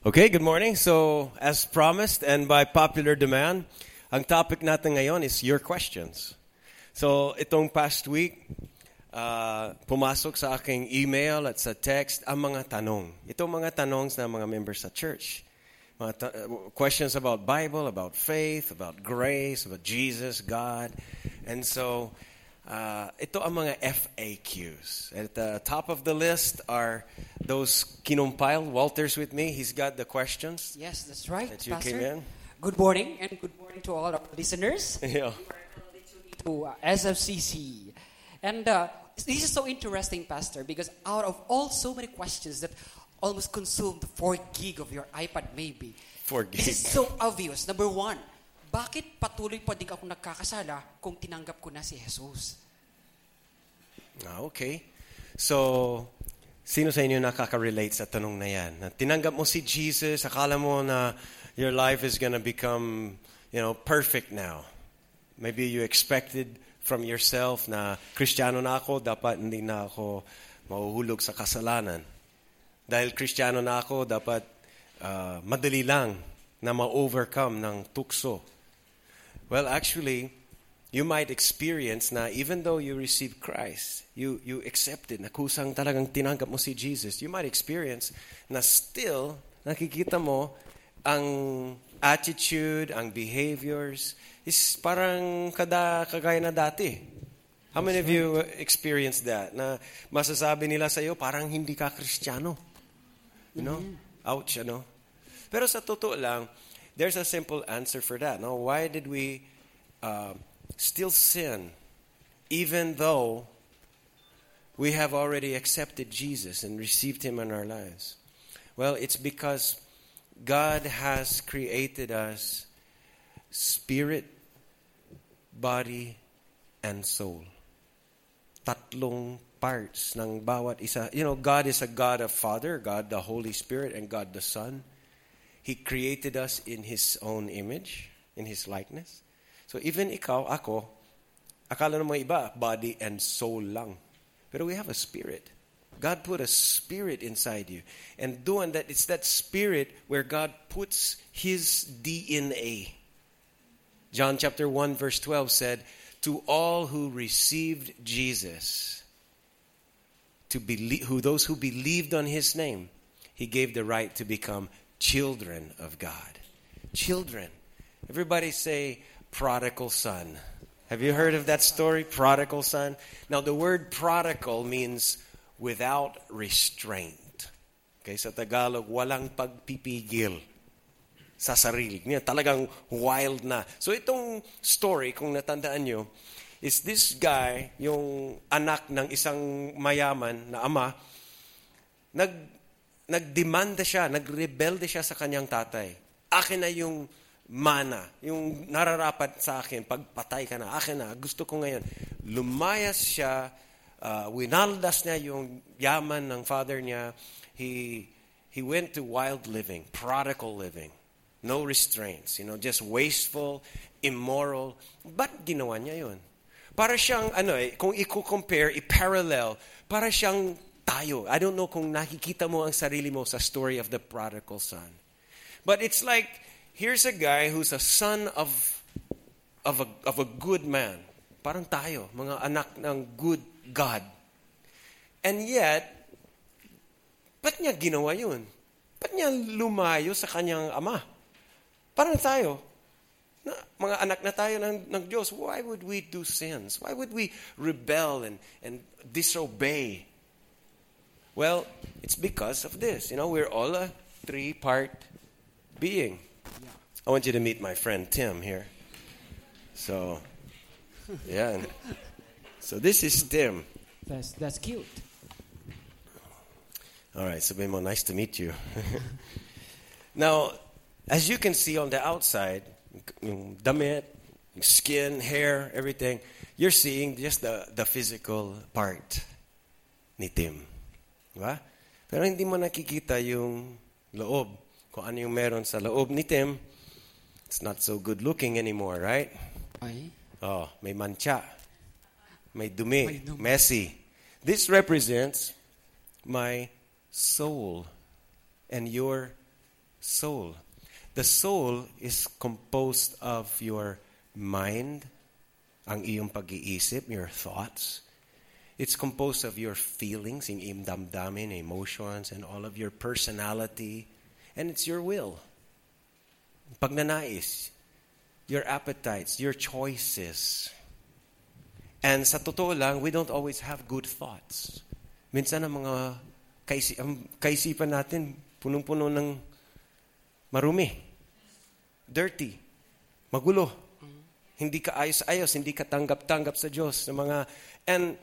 Okay, good morning. So, as promised and by popular demand, ang topic natin ngayon is your questions. So, itong past week, uh, pumasok sa aking email at sa text ang mga tanong. Itong mga tanong ng mga members sa church. Mga ta- questions about Bible, about faith, about grace, about Jesus, God. And so, uh, ito ang mga FAQs. At the top of the list are those kinumpile. Walter's with me. He's got the questions. Yes, that's right, That you Pastor. came in? Good morning, and good morning to all our listeners Yeah. to uh, SFCC. And uh, this is so interesting, Pastor, because out of all so many questions that almost consumed 4 gig of your iPad maybe, Four gig. this is so obvious. Number one, bakit patuloy pa din ako nagkakasala kung tinanggap ko na si Jesus? Ah, okay. So, sino sa inyo nakaka-relate sa tanong na yan? Na tinanggap mo si Jesus, akala mo na your life is gonna become, you know, perfect now. Maybe you expected from yourself na Kristiyano na ako, dapat hindi na ako mahuhulog sa kasalanan. Dahil Kristiyano na ako, dapat ah, madali lang na ma-overcome ng tukso. Well, actually, you might experience na even though you received Christ, you, you accepted, na kusang talagang tinanggap mo si Jesus, you might experience na still nakikita mo ang attitude, ang behaviors, is parang kada, kagaya na dati. How many of you experienced that? Na masasabi nila sa iyo, parang hindi ka kristyano. You know? Ouch, ano? Pero sa totoo lang, there's a simple answer for that. Now, Why did we uh, still sin even though we have already accepted Jesus and received Him in our lives? Well, it's because God has created us spirit, body, and soul. Tatlong parts ng bawat isa. You know, God is a God of Father, God the Holy Spirit, and God the Son. He created us in His own image, in His likeness. So even ikaw, ako, akala ng iba, body and soul lang. Pero we have a spirit. God put a spirit inside you. And doing that, it's that spirit where God puts His DNA. John chapter 1 verse 12 said, To all who received Jesus, to believe, who those who believed on His name, He gave the right to become children of God. Children. Everybody say prodigal son. Have you heard of that story, prodigal son? Now the word prodigal means without restraint. Okay, sa Tagalog, walang pagpipigil sa sarili niya. Talagang wild na. So itong story, kung natandaan nyo, is this guy, yung anak ng isang mayaman na ama, nag, nagdemanda siya, nagrebelde siya sa kanyang tatay. Akin na yung mana, yung nararapat sa akin, pagpatay ka na, akin na, gusto ko ngayon. Lumayas siya, uh, winaldas niya yung yaman ng father niya. He, he went to wild living, prodigal living. No restraints, you know, just wasteful, immoral. Ba't ginawa niya yun? Para siyang, ano eh, kung i-compare, i-parallel, para siyang tayo. I don't know kung nakikita mo ang sarili mo sa story of the prodigal son. But it's like, here's a guy who's a son of, of, a, of a good man. Parang tayo, mga anak ng good God. And yet, ba't niya ginawa yun? Ba't niya lumayo sa kanyang ama? Parang tayo, na, mga anak na tayo ng, ng Diyos, why would we do sins? Why would we rebel and, and disobey? Well, it's because of this. You know, we're all a three-part being. I want you to meet my friend Tim here. So, yeah. So this is Tim. That's, that's cute. All right, so Bimo, nice to meet you. now, as you can see on the outside, damit, skin, hair, everything, you're seeing just the, the physical part ni Tim. Diba? Pero hindi mo nakikita yung loob. Kung ano yung meron sa loob ni Tim, it's not so good looking anymore, right? Ay, Oh, may mancha. May dumi. May dumi. Messy. This represents my soul and your soul. The soul is composed of your mind, ang iyong pag-iisip, your thoughts. It's composed of your feelings, yung iyong damdamin, emotions, and all of your personality. And it's your will. Pagnanais, your appetites, your choices. And sa totoo lang, we don't always have good thoughts. Minsan ang mga kaisi, ang kaisipan natin, punong-puno ng marumi, dirty, magulo, hindi ka ayos-ayos, hindi ka tanggap-tanggap sa Diyos. Sa mga, and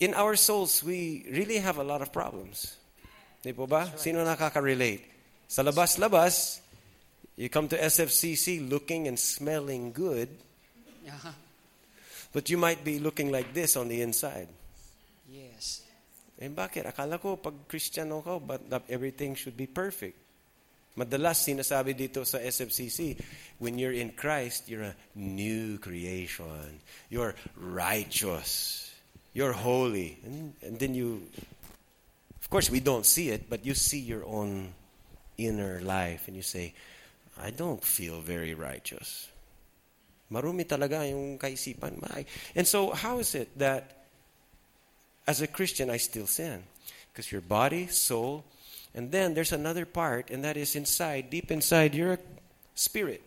in our souls, we really have a lot of problems. Di po ba? Sino nakaka-relate? Sa labas-labas, you come to SFCC looking and smelling good, Yeah. but you might be looking like this on the inside. Yes. Eh bakit? Akala ko pag Christian ako, but everything should be perfect. Madalas sinasabi dito sa SFCC, when you're in Christ, you're a new creation. You're righteous. You're holy. And, and then you, of course, we don't see it, but you see your own inner life and you say, I don't feel very righteous. Marumi talaga yung kaisipan. And so, how is it that as a Christian I still sin? Because your body, soul, and then there's another part, and that is inside, deep inside your spirit.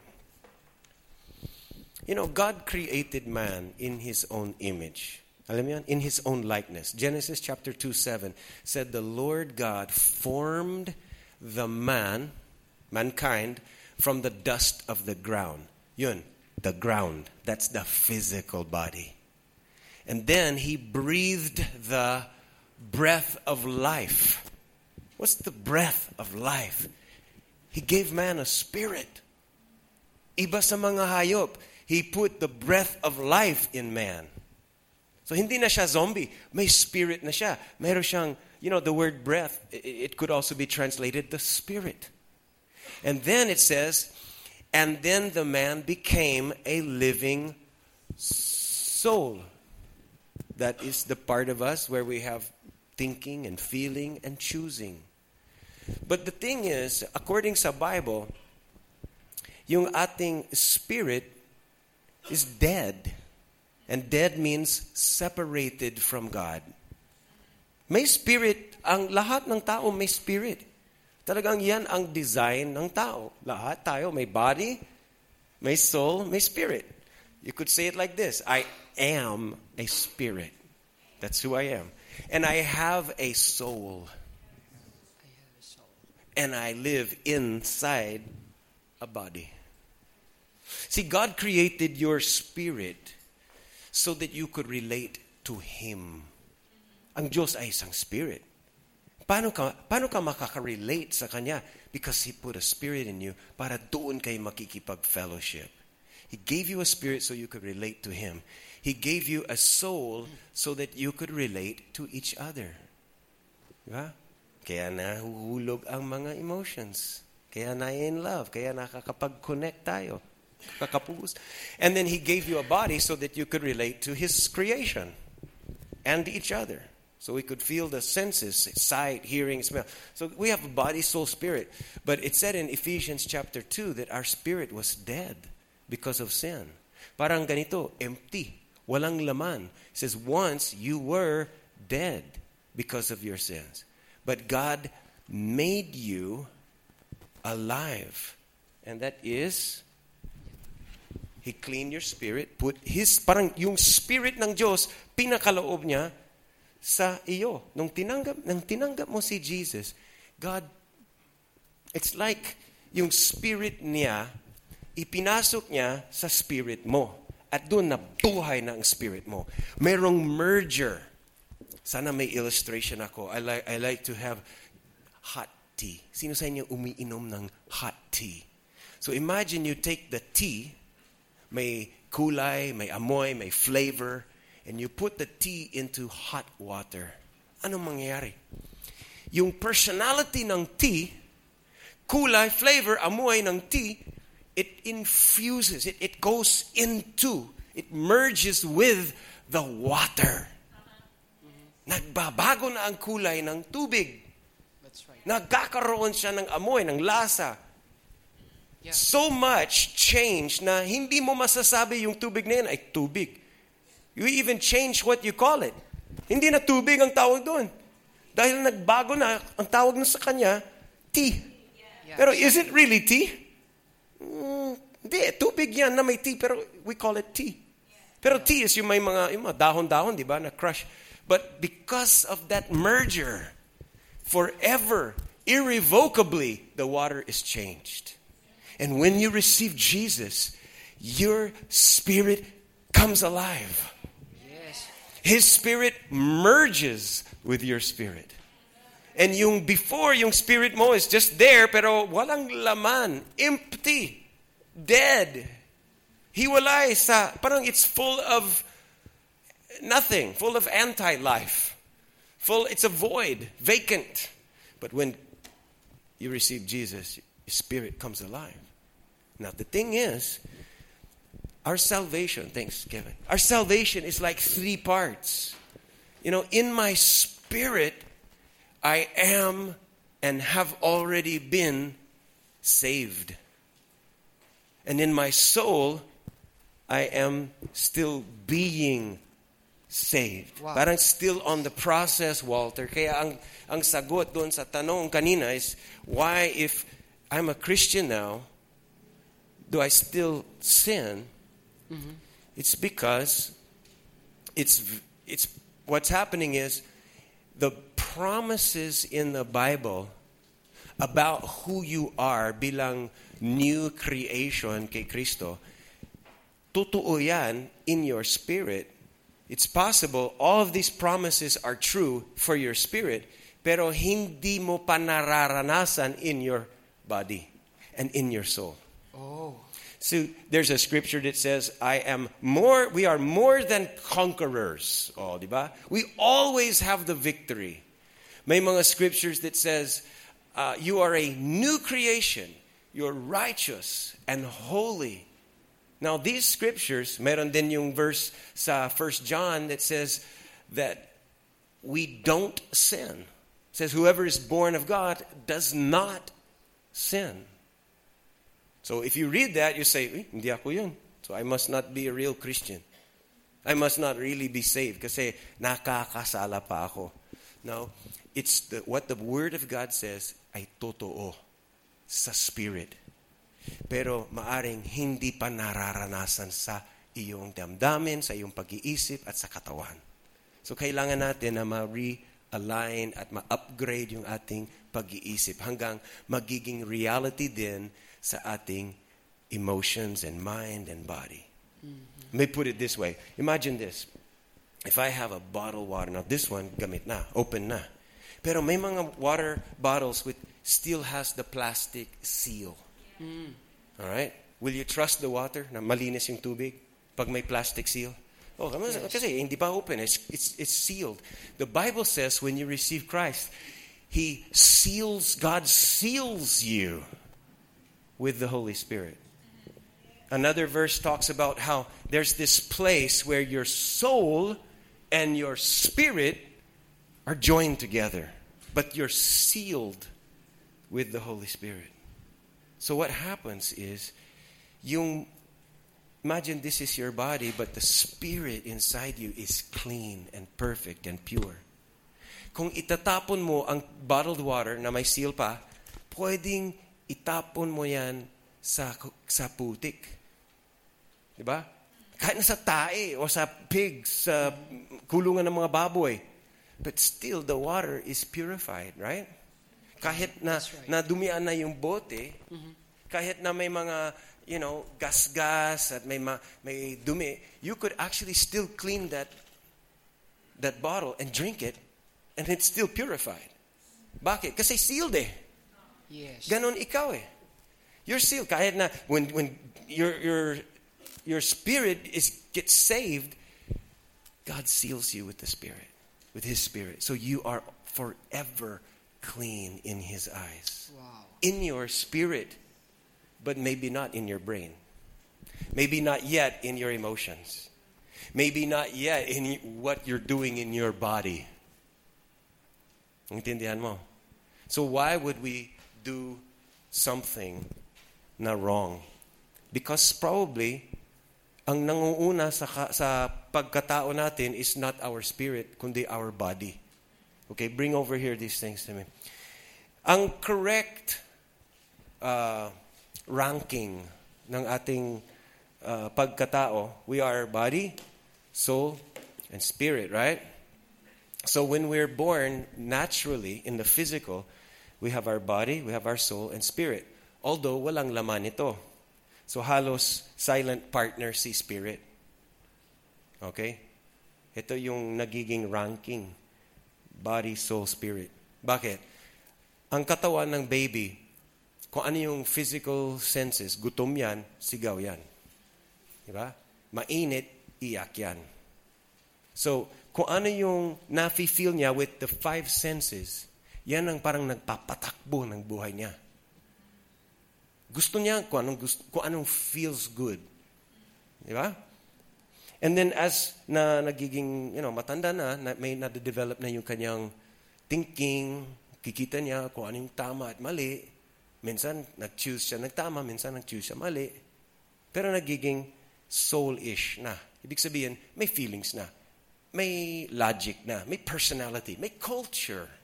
You know, God created man in his own image. In his own likeness. Genesis chapter 2, 7 said, The Lord God formed the man, mankind, from the dust of the ground. Yun, the ground. That's the physical body. And then he breathed the breath of life. What's the breath of life? He gave man a spirit. Iba sa mga hayop, he put the breath of life in man. So hindi na siya zombie. May spirit na siya. Meron siyang, you know, the word breath, it could also be translated the spirit. And then it says, and then the man became a living soul. That is the part of us where we have thinking and feeling and choosing. But the thing is, according sa Bible, yung ating spirit is dead. And dead means separated from God. May spirit, ang lahat ng tao may spirit. Talagang yan ang design ng tao. Lahat tayo may body, may soul, may spirit. You could say it like this I am a spirit. That's who I am. And I have a soul. I have a soul. And I live inside a body. See, God created your spirit so that you could relate to Him. Ang Diyos ay isang spirit. Paano ka, paano ka makaka-relate sa Kanya? Because He put a spirit in you para doon kayo makikipag-fellowship. He gave you a spirit so you could relate to Him. He gave you a soul so that you could relate to each other. Diba? Kaya nahuhulog ang mga emotions. Kaya na in love. Kaya nakakapag-connect tayo. Kakapugos. And then He gave you a body so that you could relate to His creation and each other. So we could feel the senses, sight, hearing, smell. So we have a body, soul, spirit. But it said in Ephesians chapter 2 that our spirit was dead because of sin. Parang ganito, empty. Walang laman. It says, once you were dead because of your sins. But God made you alive. And that is, He cleaned your spirit, put His, parang yung spirit ng Diyos, pinakaloob niya sa iyo. Nung tinanggap, nung tinanggap mo si Jesus, God, it's like yung spirit niya, ipinasok niya sa spirit mo. At doon nabuhay na ang spirit mo. Merong merger. Sana may illustration ako. I like, I like to have hot tea. Sino sa inyo umiinom ng hot tea? So imagine you take the tea, may kulay, may amoy, may flavor, and you put the tea into hot water. Anong mangyayari? Yung personality ng tea, kulay, flavor, amoy ng tea, it infuses, it, it goes into, it merges with the water. Nagbabago na ang kulay ng tubig. That's right. Nagkakaroon siya ng amoy, ng lasa. Yeah. So much change na hindi mo masasabi yung tubig na yan ay tubig. You even change what you call it. Hindi na tubig ang tawag doon. Dahil nagbago na, ang tawag na sa kanya, tea. Yeah. Pero is it really tea? Mm, hindi, tubig yan na may tea, pero we call it tea. Pero tea is yung may mga, yung mga dahon-dahon, di ba, na crush. But because of that merger, forever, irrevocably, the water is changed. And when you receive Jesus, your spirit comes alive. Yes. His spirit merges with your spirit. And yung before, yung spirit mo is just there, pero walang laman, empty, dead. Hiwalay sa, parang it's full of nothing, full of anti-life. Full, it's a void, vacant. But when you receive Jesus, your spirit comes alive. Now the thing is, our salvation, thanks Kevin, our salvation is like three parts. You know, in my spirit, I am and have already been saved. And in my soul, I am still being saved. Wow. Parang still on the process, Walter. Kaya ang, ang sagot doon sa tanong kanina is, why if I'm a Christian now, do I still sin? Mm-hmm. It's because it's it's what's happening is the promises in the Bible about who you are bilang new creation kay Kristo totoo yan in your spirit. It's possible all of these promises are true for your spirit pero hindi mo pa nararanasan in your body and in your soul Oh. so there's a scripture that says, I am more, we are more than conquerors. Oh, di ba? We always have the victory. May mga scriptures that says, uh, you are a new creation. You're righteous and holy. Now, these scriptures, meron din yung verse sa 1 John that says that we don't sin. It says, whoever is born of God does not sin. So if you read that, you say, "Uy, hindi ako yun. So I must not be a real Christian. I must not really be saved kasi nakakasala pa ako. No, it's the, what the Word of God says ay totoo sa Spirit. Pero maaring hindi pa nararanasan sa iyong damdamin, sa iyong pag-iisip at sa katawan. So kailangan natin na ma-realign at ma-upgrade yung ating pag-iisip hanggang magiging reality din sa ating emotions and mind and body. Let me put it this way. Imagine this. If I have a bottled water, now this one, gamit na, open na. Pero may mga water bottles which still has the plastic seal. All right? Will you trust the water na malinis yung tubig pag may plastic seal? Oh, yes. kasi hindi pa open. It's, it's, it's sealed. The Bible says when you receive Christ, He seals, God seals you with the Holy Spirit. Another verse talks about how there's this place where your soul and your spirit are joined together, but you're sealed with the Holy Spirit. So what happens is, yung, imagine this is your body, but the spirit inside you is clean and perfect and pure. Kung itatapon mo ang bottled water na may seal pa, pwedeng itapon mo yan sa, sa putik. Di ba? Kahit na sa tae o sa pigs, sa kulungan ng mga baboy. But still, the water is purified, right? Kahit na, That's right. na dumian na yung bote, kahit na may mga, you know, gas-gas at may, ma, may dumi, you could actually still clean that that bottle and drink it and it's still purified. Bakit? Kasi sealed eh. Yes. Ganon ikaw eh. You're sealed. Kahit na when when your your your spirit is gets saved, God seals you with the spirit, with his spirit. So you are forever clean in his eyes. Wow. In your spirit, but maybe not in your brain. Maybe not yet in your emotions. Maybe not yet in what you're doing in your body. Intindihan mo? So why would we do something na wrong? Because probably, ang nanguuna sa, sa pagkatao natin is not our spirit, kundi our body. Okay, bring over here these things to me. Ang correct uh, ranking ng ating uh, pagkatao, we are body, soul, and spirit, right? So when we're born naturally in the physical, we have our body, we have our soul, and spirit. Although walang laman ito. So halos silent partner si spirit. Okay? Ito yung nagiging ranking. Body, soul, spirit. Bakit? Ang katawan ng baby, kung ano yung physical senses, gutom yan, sigaw yan. Diba? Mainit, iyak yan. So, kung ano yung nafe-feel niya with the five senses, yan ang parang nagpapatakbo ng buhay niya. Gusto niya kung anong, gusto, kung anong feels good. Di ba? And then as na nagiging, you know, matanda na, na may na-develop na yung kanyang thinking, kikita niya kung ano yung tama at mali. Minsan, nag-choose siya nagtama, minsan nag-choose siya mali. Pero nagiging soul-ish na. Ibig sabihin, may feelings na. May logic na. May personality. May culture.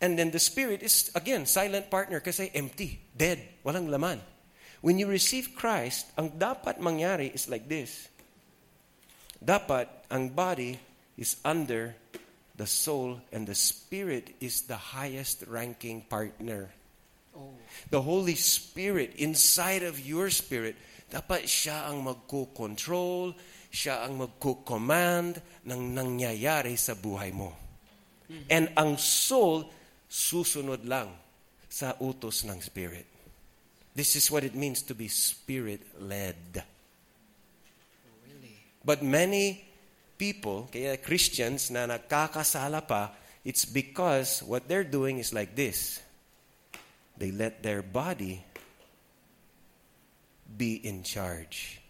And then the spirit is, again, silent partner kasi empty, dead, walang laman. When you receive Christ, ang dapat mangyari is like this. Dapat ang body is under the soul and the spirit is the highest ranking partner. Oh. The Holy Spirit inside of your spirit, dapat siya ang magko-control, siya ang magko-command ng nangyayari sa buhay mo. Mm-hmm. And ang soul, susunod lang sa utos ng Spirit. This is what it means to be Spirit-led. Really? But many people, kaya Christians na nagkakasala pa, it's because what they're doing is like this. They let their body be in charge.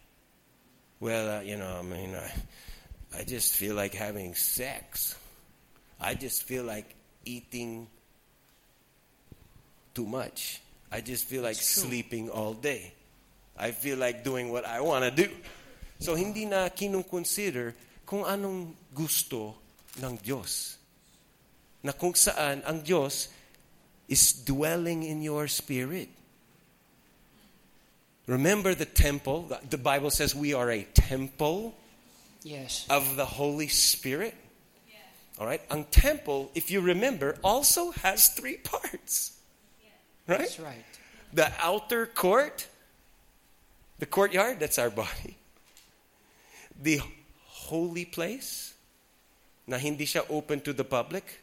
Well, uh, you know, I mean, I, I just feel like having sex. I just feel like eating too much. I just feel like sleeping all day. I feel like doing what I want to do. So hindi na kinong-consider kung anong gusto ng Diyos. Na kung saan ang Diyos is dwelling in your spirit. Remember the temple? The Bible says we are a temple Yes. of the Holy Spirit. Yes. All right? Ang temple, if you remember, also has three parts. Right? That's right. The outer court, the courtyard, that's our body. The holy place, na hindi siya open to the public.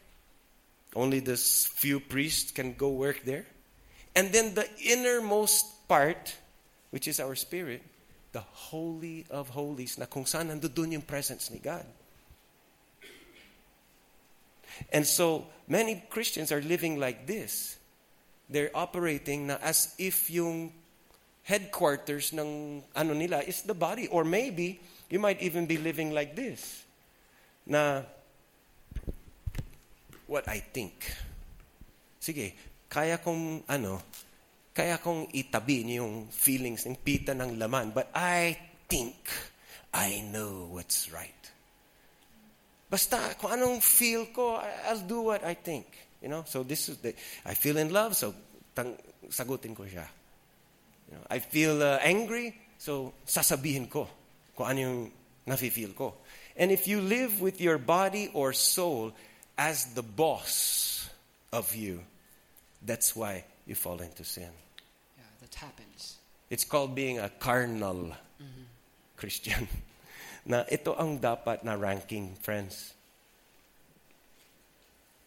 Only this few priests can go work there. And then the innermost part, which is our spirit, the holy of holies, na kung saan nandoon yung presence ni God. And so, many Christians are living like this. They're operating na as if yung headquarters ng ano nila is the body. Or maybe, you might even be living like this. Na, what I think. Sige, kaya kong, ano, kaya kong itabi yung feelings ng pita ng laman. But I think I know what's right. Basta kung anong feel ko, I'll do what I think. You know, so this is the, I feel in love, so tang, sagutin ko siya. You know, I feel uh, angry, so sasabihin ko kung ano yung nafe-feel ko. And if you live with your body or soul as the boss of you, that's why you fall into sin. Yeah, that happens. It's called being a carnal Christian. Na ito ang dapat na ranking, friends.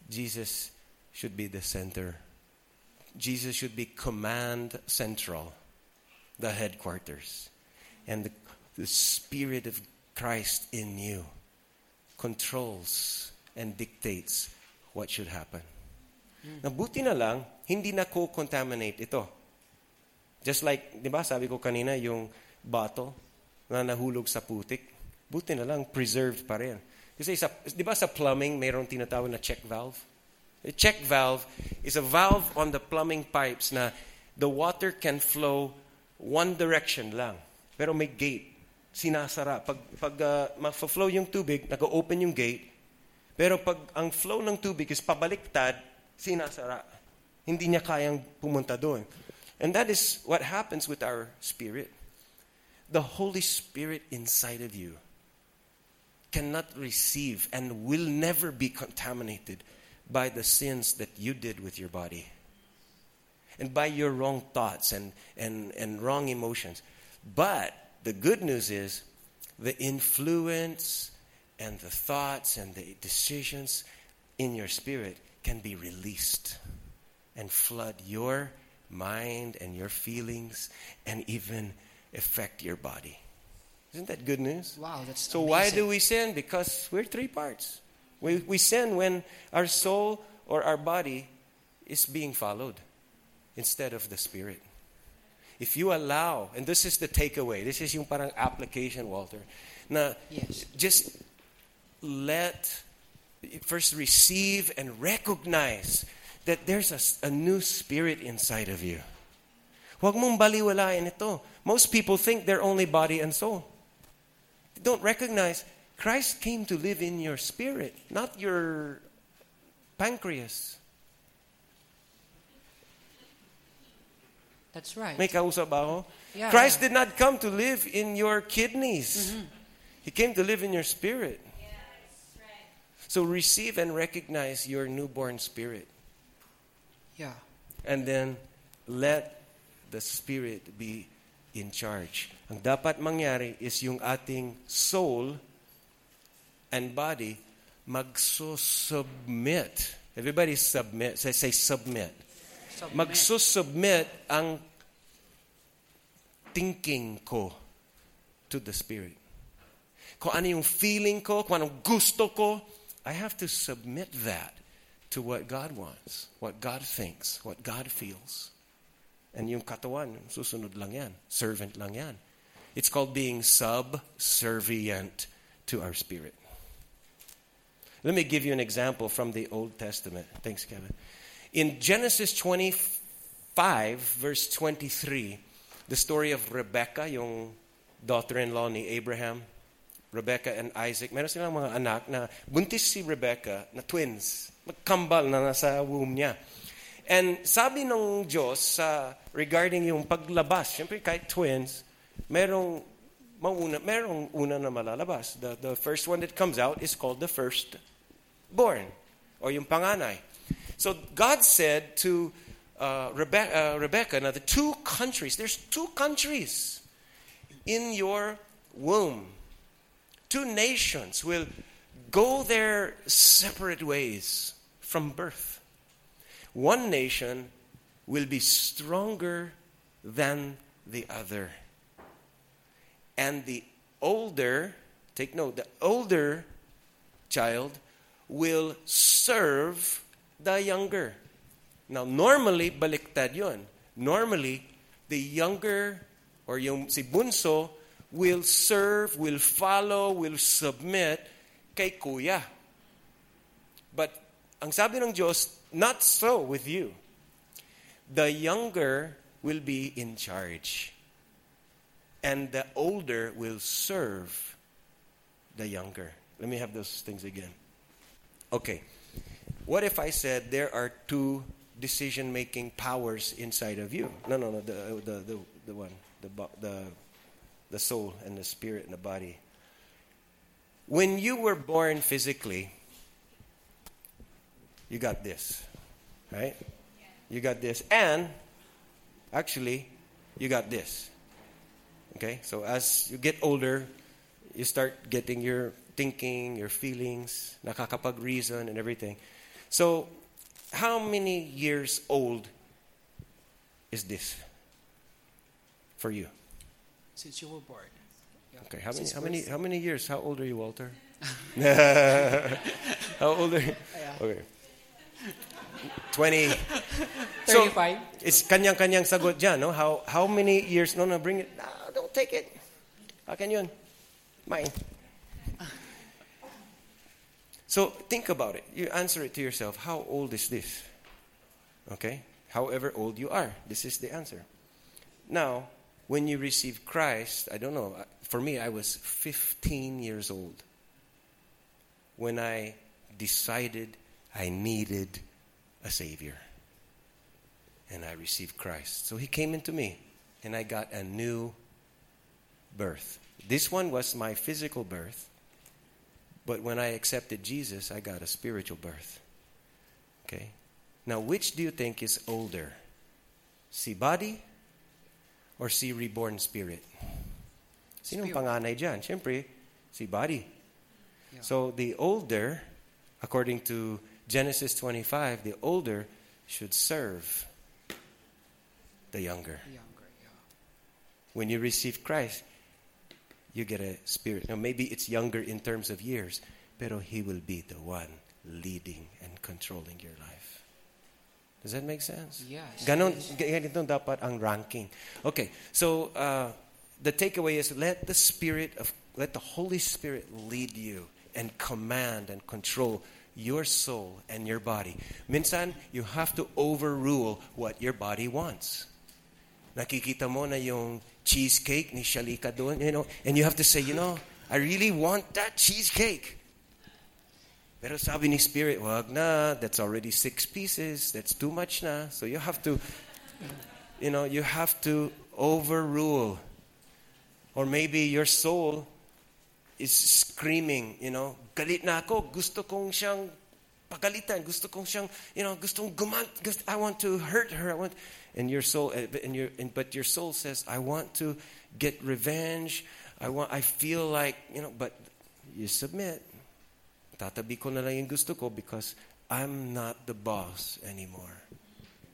Jesus should be the center. Jesus should be command central, the headquarters. And the, the Spirit of Christ in you controls and dictates what should happen. Hmm. Nabuti na lang, hindi na co-contaminate ito. Just like, di ba, sabi ko kanina, yung bottle na nahulog sa putik, buti na lang, preserved pa rin. Kasi sa, di ba sa plumbing, mayroong tinatawag na check valve? A check valve is a valve on the plumbing pipes na the water can flow one direction lang. Pero may gate. Sinasara. Pag, pag uh, ma-flow yung tubig, nag-open yung gate. Pero pag ang flow ng tubig is pabaliktad, sinasara. Hindi niya kayang pumunta doon. And that is what happens with our spirit. The Holy Spirit inside of you cannot receive and will never be contaminated by the sins that you did with your body and by your wrong thoughts and, and, and wrong emotions. But the good news is the influence and the thoughts and the decisions in your spirit can be released and flood your mind and your feelings and even affect your body. Isn't that good news? Wow, that's So amazing. why do we sin? Because we're three parts. We, we sin when our soul or our body is being followed instead of the spirit. If you allow, and this is the takeaway, this is yung parang application, Walter, na Yes. just let, first receive and recognize that there's a new spirit inside of you. Huwag mong baliwalain ito. Most people think they're only body and soul. They don't recognize Christ came to live in your spirit, not your pancreas. That's right. May kausap ba? Yeah, Christ yeah. did not come to live in your kidneys. Mm-hmm. He came to live in your spirit. So receive and recognize your newborn spirit. Yeah. And then let the spirit be in charge. Ang dapat mangyari is yung ating soul and body magsusubmit. Everybody submit. Say, say submit. Submit. Magsusubmit ang thinking ko to the Spirit. Kung ano yung feeling ko, kung anong gusto ko, I have to submit that to what God wants, what God thinks, what God feels. And yung katawan, susunod lang yan. Servant lang yan. It's called being subservient to our spirit. Let me give you an example from the Old Testament. Thanks, Kevin. In Genesis 25, verse 23, the story of Rebecca, yung daughter-in-law ni Abraham, Rebecca and Isaac, meron silang mga anak na buntis si Rebecca na twins. Magkambal na nasa womb niya. And sabi ng Diyos sa regarding yung paglabas, syempre kahit twins, merong mauna, merong una na malalabas. The, the first one that comes out is called the first born or yung panganay. So God said to uh, Rebe- uh, Rebecca, now the two countries, there's two countries in your womb. Two nations will go their separate ways from birth. One nation will be stronger than the other. And the older, take note, the older child will serve the younger. Now, normally, baliktad yun. Normally, the younger or yung si bunso will serve, will follow, will submit kay kuya. But ang sabi ng Diyos, not so with you. The younger will be in charge. And the older will serve the younger. Let me have those things again. Okay. What if I said there are two decision making powers inside of you? No, no, no. The, uh, the, the, the one. The, the, the soul and the spirit and the body. When you were born physically, you got this, right? You got this. And actually, you got this. Okay? So as you get older, you start getting your thinking, your feelings, nakakapag-reason and everything. So, how many years old is this for you? Since you were born. Okay, how many, how many, how many years? How old are you, Walter? how old are you? Okay. 20. So, 35. it's kanyang-kanyang sagot dyan, no? How, how many years? No, no, bring it. Don't take it. Ah, Akin yun. Mine. So think about it. You answer it to yourself. How old is this? Okay? However old you are, this is the answer. Now, when you receive Christ, I don't know, uh, for me, I was 15 years old when I decided I needed a Savior. And I received Christ. So He came into me, and I got a new birth. This one was my physical birth, but when I accepted Jesus, I got a spiritual birth. Okay? Now, which do you think is older? Si body or si reborn spirit? Sinong panganay dyan? Siyempre, si body. Yeah. So the older, according to Genesis 25, the older should serve the younger. Younger, yeah. When you receive Christ, you get a spirit. Now, maybe it's younger in terms of years, pero He will be the one leading and controlling your life. Does that make sense? Yes. Ganon, ganito dapat ang ranking. Okay, so uh, the takeaway is let the Spirit of, let the Holy Spirit lead you and command and control your soul and your body. Minsan, you have to overrule what your body wants. Nakikita mo na yung cheesecake ni Shalika doon, you know, and you have to say, you know, I really want that cheesecake. Pero sabi ni Spirit, wag na, that's already six pieces, that's too much na. So you have to, you know, you have to overrule. Or maybe your soul is screaming, you know, galit na ako, gusto kong siyang pagalitan, gusto kong siyang, you know, gustong gumant, gusto, I want to hurt her, I want, and your soul, eh, and your, and, but your soul says, I want to get revenge, I want, I feel like, you know, but you submit. Tatabi ko na lang yung gusto ko because I'm not the boss anymore.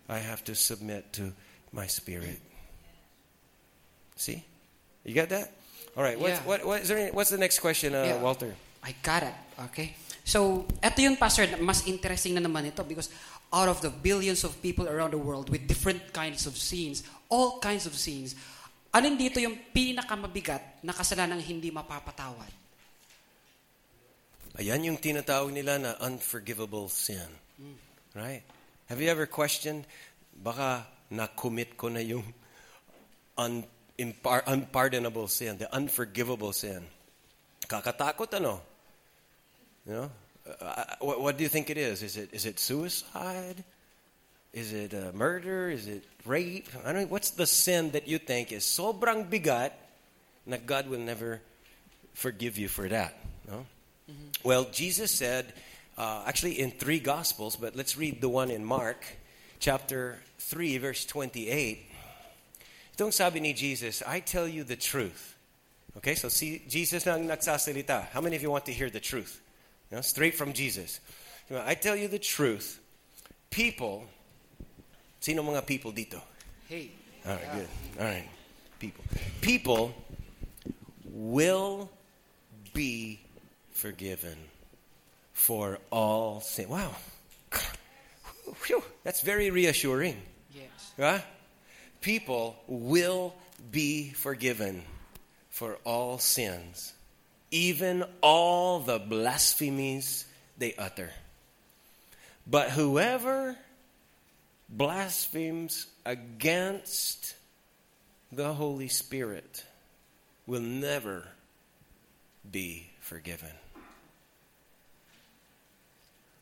I have to submit to my spirit. See? You got that? All right. What's, Yeah. what, what, is there any, what's the next question, uh, Yeah. Walter? I got it. Okay. So, eto yun, Pastor, mas interesting na naman ito because out of the billions of people around the world with different kinds of sins, all kinds of sins, alin dito yung pinakamabigat na kasalanan ng hindi mapapatawad? Ayan yung tinatawag nila na unforgivable sin. Hmm. Right? Have you ever questioned, baka na-commit ko na yung un, impar, unpardonable sin, the unforgivable sin. Kakatakot ano? You know? Uh, what, what do you think it is? Is it, is it suicide? Is it uh, murder? Is it rape? I don't know. What's the sin that you think is sobrang bigat na God will never forgive you for that? No? Well, Jesus said, uh, actually in three Gospels, but let's read the one in Mark, chapter 3, verse 28. Itong sabi ni Jesus, I tell you the truth. Okay, so see, Jesus na ang nagsasalita. How many of you want to hear the truth? You know, straight from Jesus. I tell you the truth. People, sino mga people dito? Hey. All right, good. All right, people. People will be forgiven for all sin. Wow. Whew, that's very reassuring. Yes. Right? People will be forgiven for all sins, even all the blasphemies they utter. But whoever blasphemes against the Holy Spirit will never be forgiven.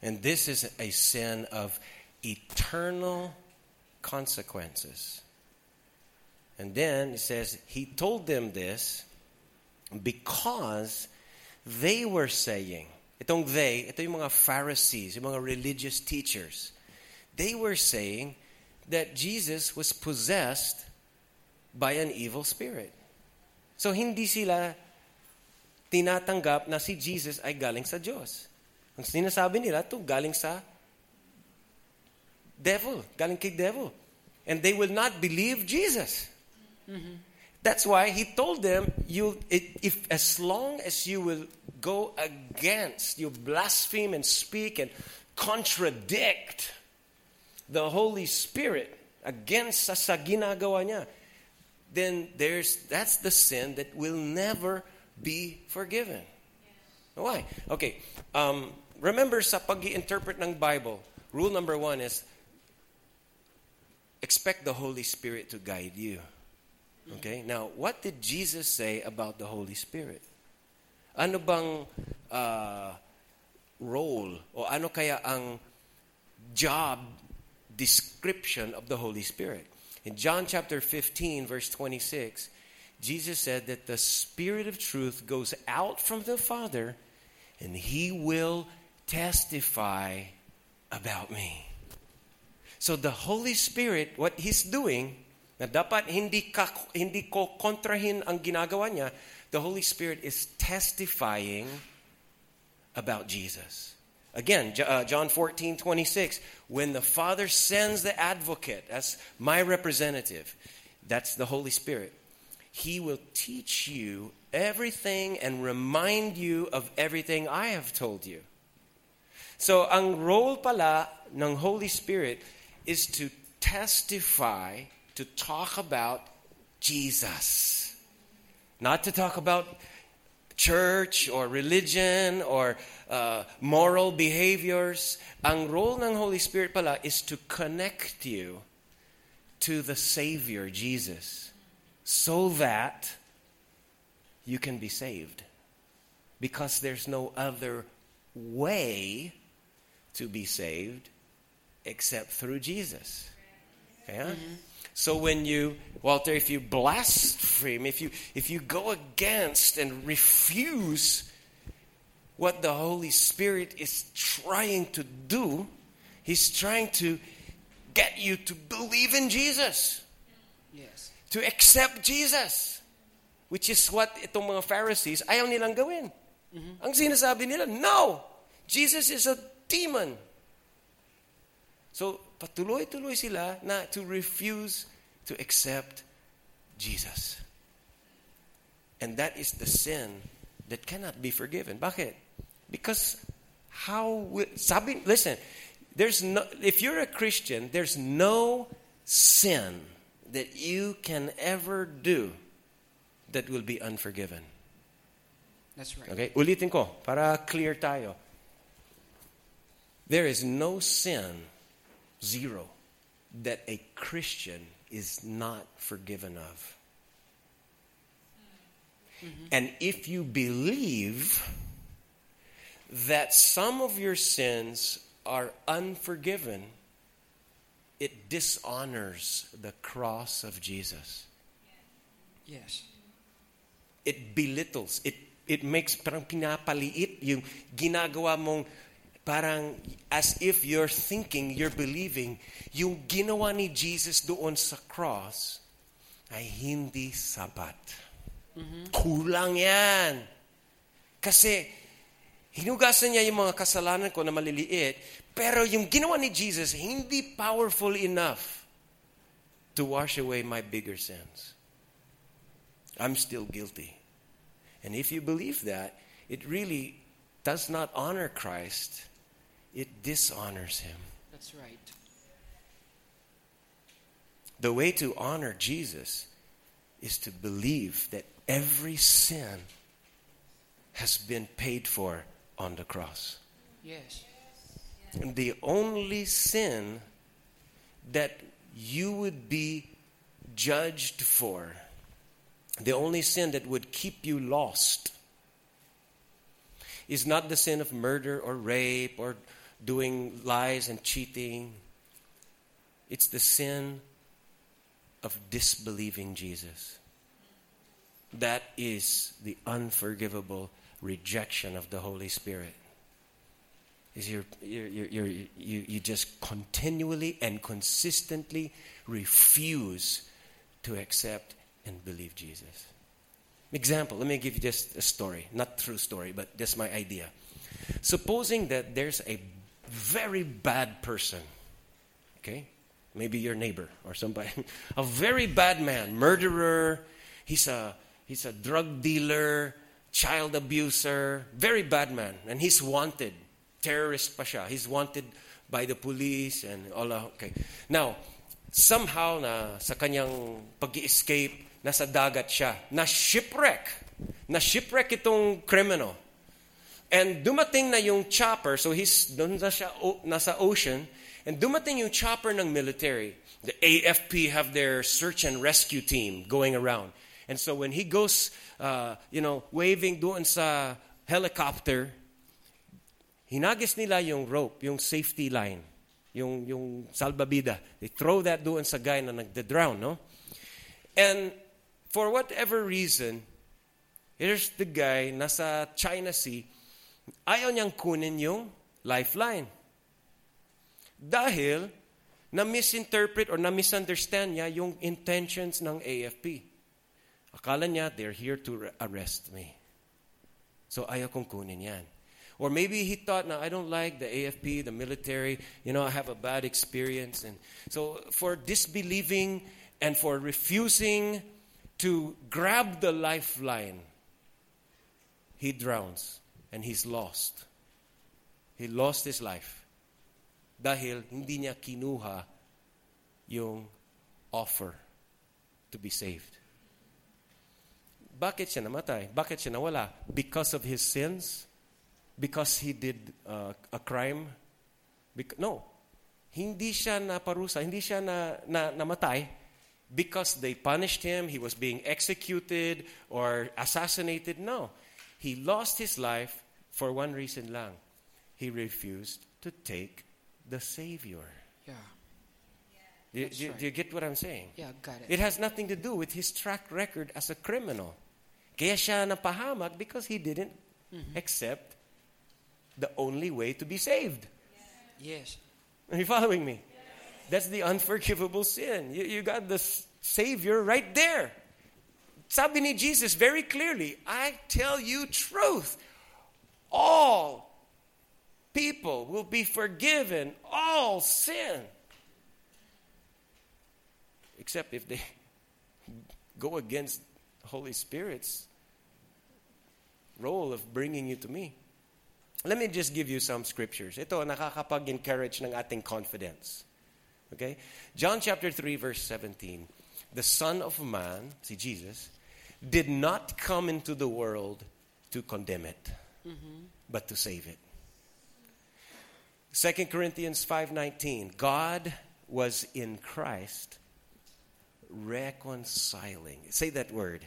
And this is a sin of eternal consequences. And then it says, He told them this because they were saying, itong they, ito yung mga Pharisees, yung mga religious teachers, they were saying that Jesus was possessed by an evil spirit. So hindi sila tinatanggap na si Jesus ay galing sa Diyos. Ang sinasabi nila, ito galing sa devil, galing kay devil. And they will not believe Jesus. Mm-hmm. That's why he told them, you, it, if as long as you will go against, you blaspheme and speak and contradict the Holy Spirit against sa, sa ginagawa niya, then there's that's the sin that will never be forgiven. Why? Okay. Um, remember sa pag-interpret ng Bible, rule number one is expect the Holy Spirit to guide you. Okay? Now, what did Jesus say about the Holy Spirit? Ano bang uh, role o ano kaya ang job description of the Holy Spirit? In John chapter 15 verse 26, Jesus said that the Spirit of truth goes out from the Father and he will testify about me. So the Holy Spirit, what He's doing, na dapat hindi, ka, hindi ko kontrahin ang ginagawa niya, the Holy Spirit is testifying about Jesus. Again, uh, John 14, 26, when the Father sends the advocate that's my representative, that's the Holy Spirit, He will teach you everything and remind you of everything I have told you. So, ang role pala ng Holy Spirit is to testify, to talk about Jesus. Not to talk about church or religion or uh, moral behaviors. Ang role ng Holy Spirit pala is to connect you to the Savior, Jesus, so that you can be saved. Because there's no other way to be saved except through Jesus. Yeah? Mm-hmm. So when you, Walter, if you blaspheme, if you, if you go against and refuse what the Holy Spirit is trying to do, He's trying to get you to believe in Jesus. Yes. To accept Jesus. Which is what itong mga Pharisees ayaw nilang gawin. Mm-hmm. Ang sinasabi nila, no! Jesus is a demon. So, patuloy-tuloy sila na to refuse to accept Jesus. And that is the sin that cannot be forgiven. Bakit? Because how will, sabi, listen, there's no, if you're a Christian, there's no sin that you can ever do that will be unforgiven. That's right. Okay, ulitin ko para clear tayo. There is no sin zero, that a Christian is not forgiven of. Mm-hmm. And if you believe that some of your sins are unforgiven, it dishonors the cross of Jesus. Yes. It belittles, it, it makes parang pinapaliit yung ginagawa mong parang as if you're thinking, you're believing, yung ginawa ni Jesus doon sa cross ay hindi sapat. Mm-hmm. Kulang yan. Kasi hinugasan niya yung mga kasalanan ko na maliliit, pero yung ginawa ni Jesus hindi powerful enough to wash away my bigger sins. I'm still guilty. And if you believe that, it really does not honor Christ it dishonors him. That's right. The way to honor Jesus is to believe that every sin has been paid for on the cross. Yes. And the only sin that you would be judged for, the only sin that would keep you lost, is not the sin of murder or rape or doing lies and cheating. It's the sin of disbelieving Jesus. That is the unforgivable rejection of the Holy Spirit. Is you're, you you just continually and consistently refuse to accept and believe Jesus. Example, let me give you just a story, not true story, but just my idea. Supposing that there's a very bad person. Okay? Maybe your neighbor or somebody. a very bad man, murderer, he's a he's a drug dealer, child abuser, very bad man and he's wanted. Terrorist pasha. He's wanted by the police and all that. Okay. Now, somehow na sa kanyang pag-escape, nasa dagat siya. Na shipwreck. Na shipwreck itong criminal. Oh. And dumating na yung chopper, so he's doon na siya, o, nasa ocean, and dumating yung chopper ng military. The AFP have their search and rescue team going around. And so when he goes, uh, you know, waving doon sa helicopter, hinagis nila yung rope, yung safety line, yung, yung salbabida. They throw that doon sa guy na nagda-drown, no? And for whatever reason, here's the guy nasa China Sea, ayaw niyang kunin yung lifeline. Dahil na-misinterpret or na-misunderstand niya yung intentions ng AFP. Akala niya, they're here to arrest me. So ayaw kong kunin yan. Or maybe he thought, now I don't like the AFP, the military, you know, I have a bad experience. And so for disbelieving and for refusing to grab the lifeline, he drowns and he's lost. He lost his life. Dahil hindi niya kinuha yung offer to be saved. Bakit siya namatay? Bakit siya nawala? Because of his sins? Because he did uh, a crime? Bec- no. Hindi siya naparusa, hindi siya na, na, namatay because they punished him, he was being executed or assassinated. No. He lost his life for one reason lang. He refused to take the Savior. Yeah. Do, you- do right. do you get what I'm saying? Yeah, got it. It has nothing to do with his track record as a criminal. Kaya siya napahamak because he didn't mm-hmm. accept the only way to be saved. Yes. Are you following me? That's the unforgivable sin. You, you got the Savior right there. Sabi ni Jesus very clearly, I tell you truth. All people will be forgiven all sin. Except if they go against Holy Spirit's role of bringing you to me. Let me just give you some scriptures. Ito, nakakapag-encourage ng ating confidence. Okay? John chapter 3, verse 17. The Son of Man, see Jesus, did not come into the world to condemn it, but to save it. 2 Corinthians 5.19. God was in Christ reconciling. Say that word.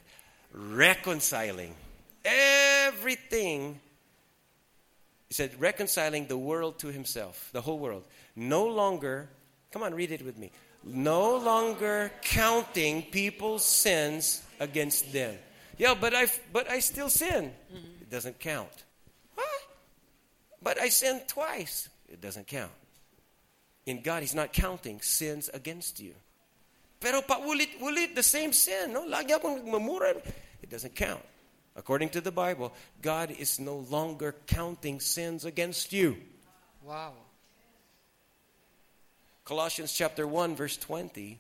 Reconciling. Everything he said, reconciling the world to himself, the whole world. No longer, come on, read it with me. No longer counting people's sins against them. Yeah, but I, but I still sin. Mm-hmm. It doesn't count. What? But I sinned twice. It doesn't count. In God, He's not counting sins against you. Pero paulit-ulit, the same sin. No? Lagi akong nagmamura. It doesn't count. According to the Bible, God is no longer counting sins against you. Wow. Colossians chapter 1 verse 20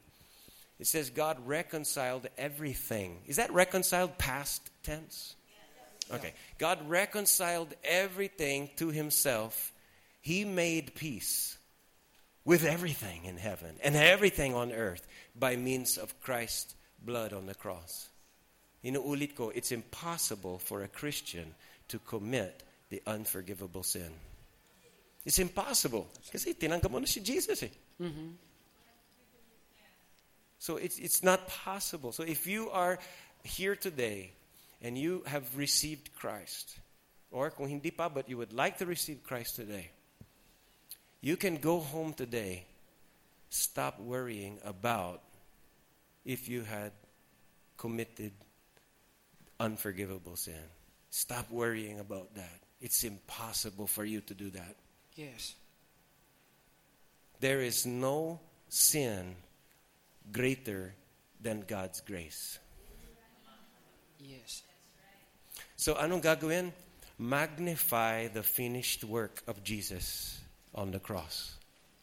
it says God reconciled everything. Is that reconciled past tense? Okay. God reconciled everything to himself. He made peace with everything in heaven and everything on earth by means of Christ's blood on the cross. Inuulit ko, it's impossible for a Christian to commit the unforgivable sin. It's impossible. Kasi tinanggap mo na si Jesus eh. So it's, it's not possible. So if you are here today and you have received Christ, or kung hindi pa but you would like to receive Christ today, you can go home today, stop worrying about if you had committed unforgivable sin. Stop worrying about that. It's impossible for you to do that. Yes. There is no sin greater than God's grace. Yes. So anong gagawin? Magnify the finished work of Jesus on the cross.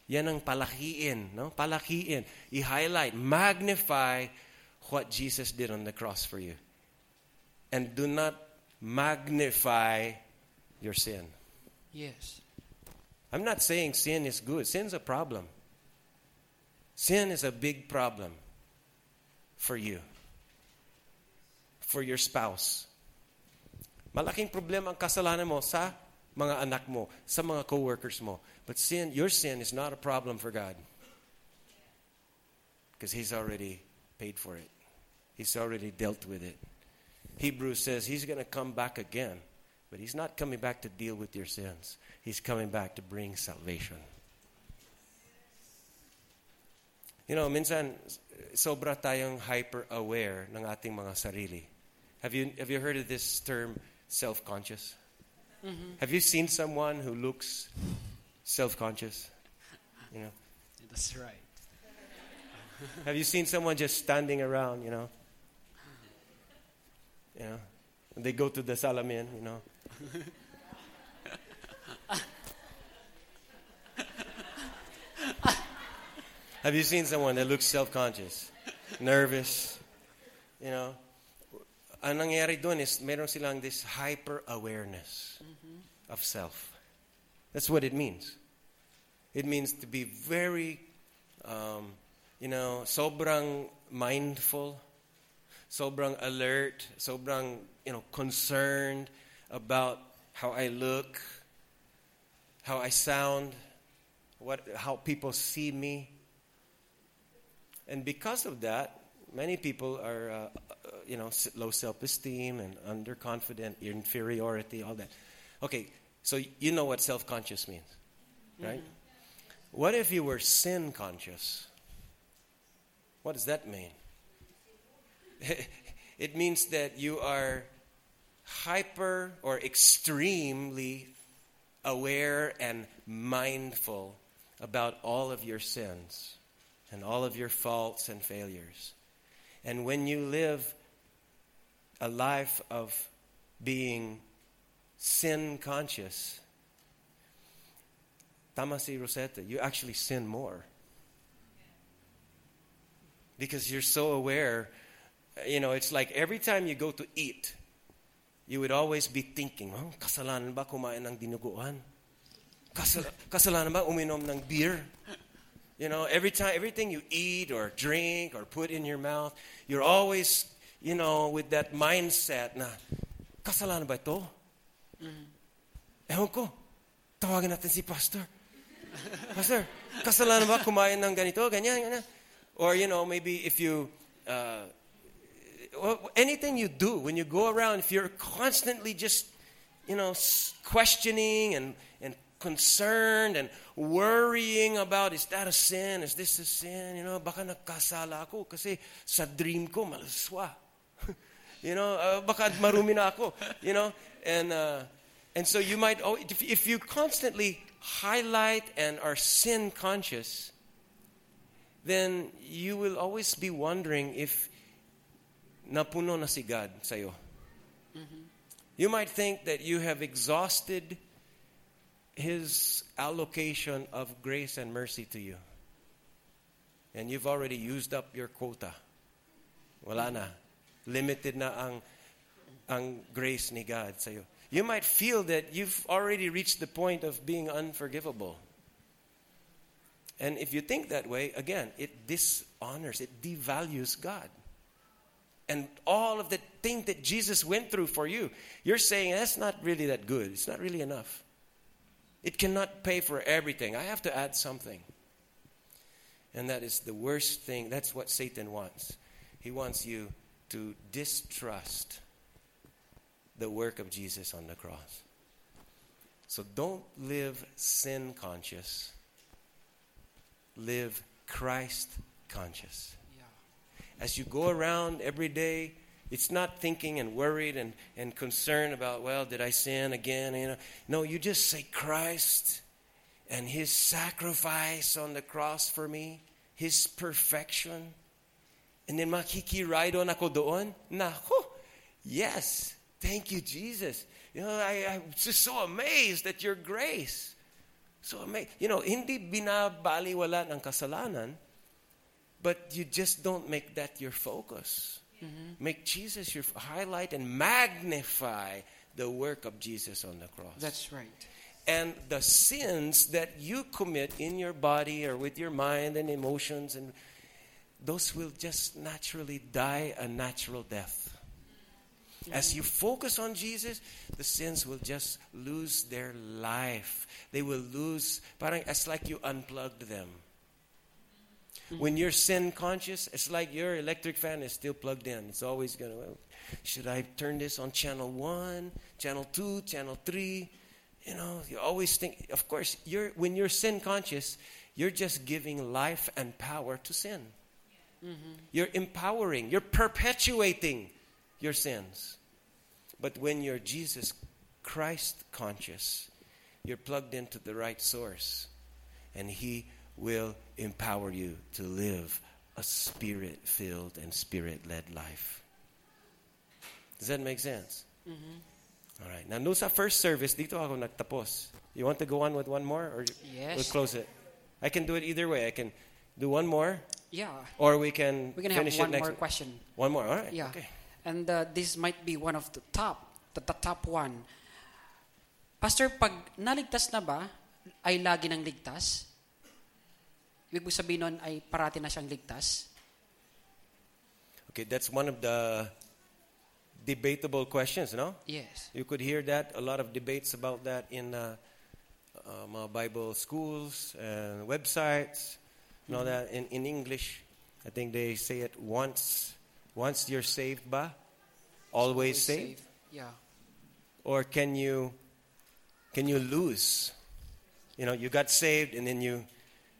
Yan ang palakiin, no? Palakiin. I-highlight, magnify what Jesus did on the cross for you. And do not magnify your sin. Yes. I'm not saying sin is good. Sin's a problem. Sin is a big problem for you, for your spouse. Malaking problema ang kasalanan mo sa mga anak mo, sa mga coworkers mo. But sin, your sin is not a problem for God. Because He's already paid for it. He's already dealt with it. Hebrews says He's going to come back again. But He's not coming back to deal with your sins. He's coming back to bring salvation. You know, minsan, sobra tayong hyper-aware ng ating mga sarili. Have you, have you heard of this term, self-conscious? Mm-hmm. Have you seen someone who looks self-conscious? You know, That's right. have you seen someone just standing around? You know, you know, and they go to the salamin. You know, have you seen someone that looks self-conscious, nervous? You know, ang nangyayari doon is meron silang this hyper-awareness of self. That's what it means. It means to be very, um, you know, sobrang mindful, sobrang alert, sobrang, you know, concerned about how I look, how I sound, what, how people see me. And because of that, many people are, uh, uh, you know, low self-esteem and underconfident, inferiority, all that. Okay, so you know what self-conscious means, right? What if you were sin conscious? What does that mean? it means that you are hyper or extremely aware and mindful about all of your sins and all of your faults and failures. And when you live a life of being sin conscious, tama si Rosetta, you actually sin more. Because you're so aware, you know, it's like every time you go to eat, you would always be thinking, oh, kasalanan ba kumain ng dinuguan? Kasal- kasalanan ba uminom ng beer? You know, every time, everything you eat or drink or put in your mouth, you're always, you know, with that mindset na, kasalanan ba ito? Ewan ko, tawagan natin si pastor. Pastor, kasalanan ba kumain ng ganito, ganyan, ganyan? Or, you know, maybe if you, uh, anything you do, when you go around, if you're constantly just, you know, questioning and concerned and worrying about, is that a sin? Is this a sin? You know, baka nagkasala ako kasi sa dream ko malaswa. you know, uh, baka marumi na ako. You know, and, uh, and so you might, al- if, if you constantly highlight and are sin conscious, then you will always be wondering if napuno na si God sa'yo. You might think that you have exhausted His allocation of grace and mercy to you. And you've already used up your quota. Wala na. Limited na ang, ang grace ni God sa'yo. You might feel that you've already reached the point of being unforgivable. And if you think that way, again, it dishonors, it devalues God. And all of the thing that Jesus went through for you, you're saying that's not really that good. It's not really enough. It cannot pay for everything. I have to add something. And that is the worst thing. That's what Satan wants. He wants you to distrust the work of Jesus on the cross. So don't live sin conscious live Christ conscious. Yeah. As you go around every day, it's not thinking and worried and, and concerned about, well, did I sin again? You know, no, you just say Christ and his sacrifice on the cross for me, his perfection. And then makikiraidon ako doon. Nako, yes, thank you, Jesus. You know, I, I'm just so amazed at your grace. So amazed. You know, hindi binabaliwala ng kasalanan, but you just don't make that your focus. Mm-hmm. Make Jesus your highlight and magnify the work of Jesus on the cross. That's right. and the sins that you commit in your body or with your mind and emotions and those will just naturally die a natural death. Mm-hmm. As you focus on Jesus, the sins will just lose their life. They will lose, parang it's like you unplugged them. When you're sin conscious, it's like your electric fan is still plugged in. It's always going to, should I turn this on channel one, channel two, channel three? You know, you always think, of course, you're, when you're sin conscious, you're just giving life and power to sin. Mm-hmm. You're empowering, you're perpetuating your sins. But when you're Jesus Christ conscious, you're plugged into the right source, and He will empower you to live a spirit filled and spirit led life. Does that make sense? All right. Now, no sa first service, dito ako nagtapos. You want to go on with one more? Or Yes. we'll close it? I can do it either way. I can do one more, Yeah. or we can We're going to have finish one more question. One more, all right. Yeah. Okay. And uh, this might be one of the top, the, the top one. Pastor, pag naligtas na ba, ay lagi nang ligtas? Ibig sabihin nun ay parati na siyang ligtas? Okay, that's one of the debatable questions, no? Yes. You could hear that, a lot of debates about that in uh, uh, Bible schools and websites and all that. In, in English, I think they say it once, once you're saved ba? Always saved? Yeah. Or can you, can you lose? You know, you got saved and then you,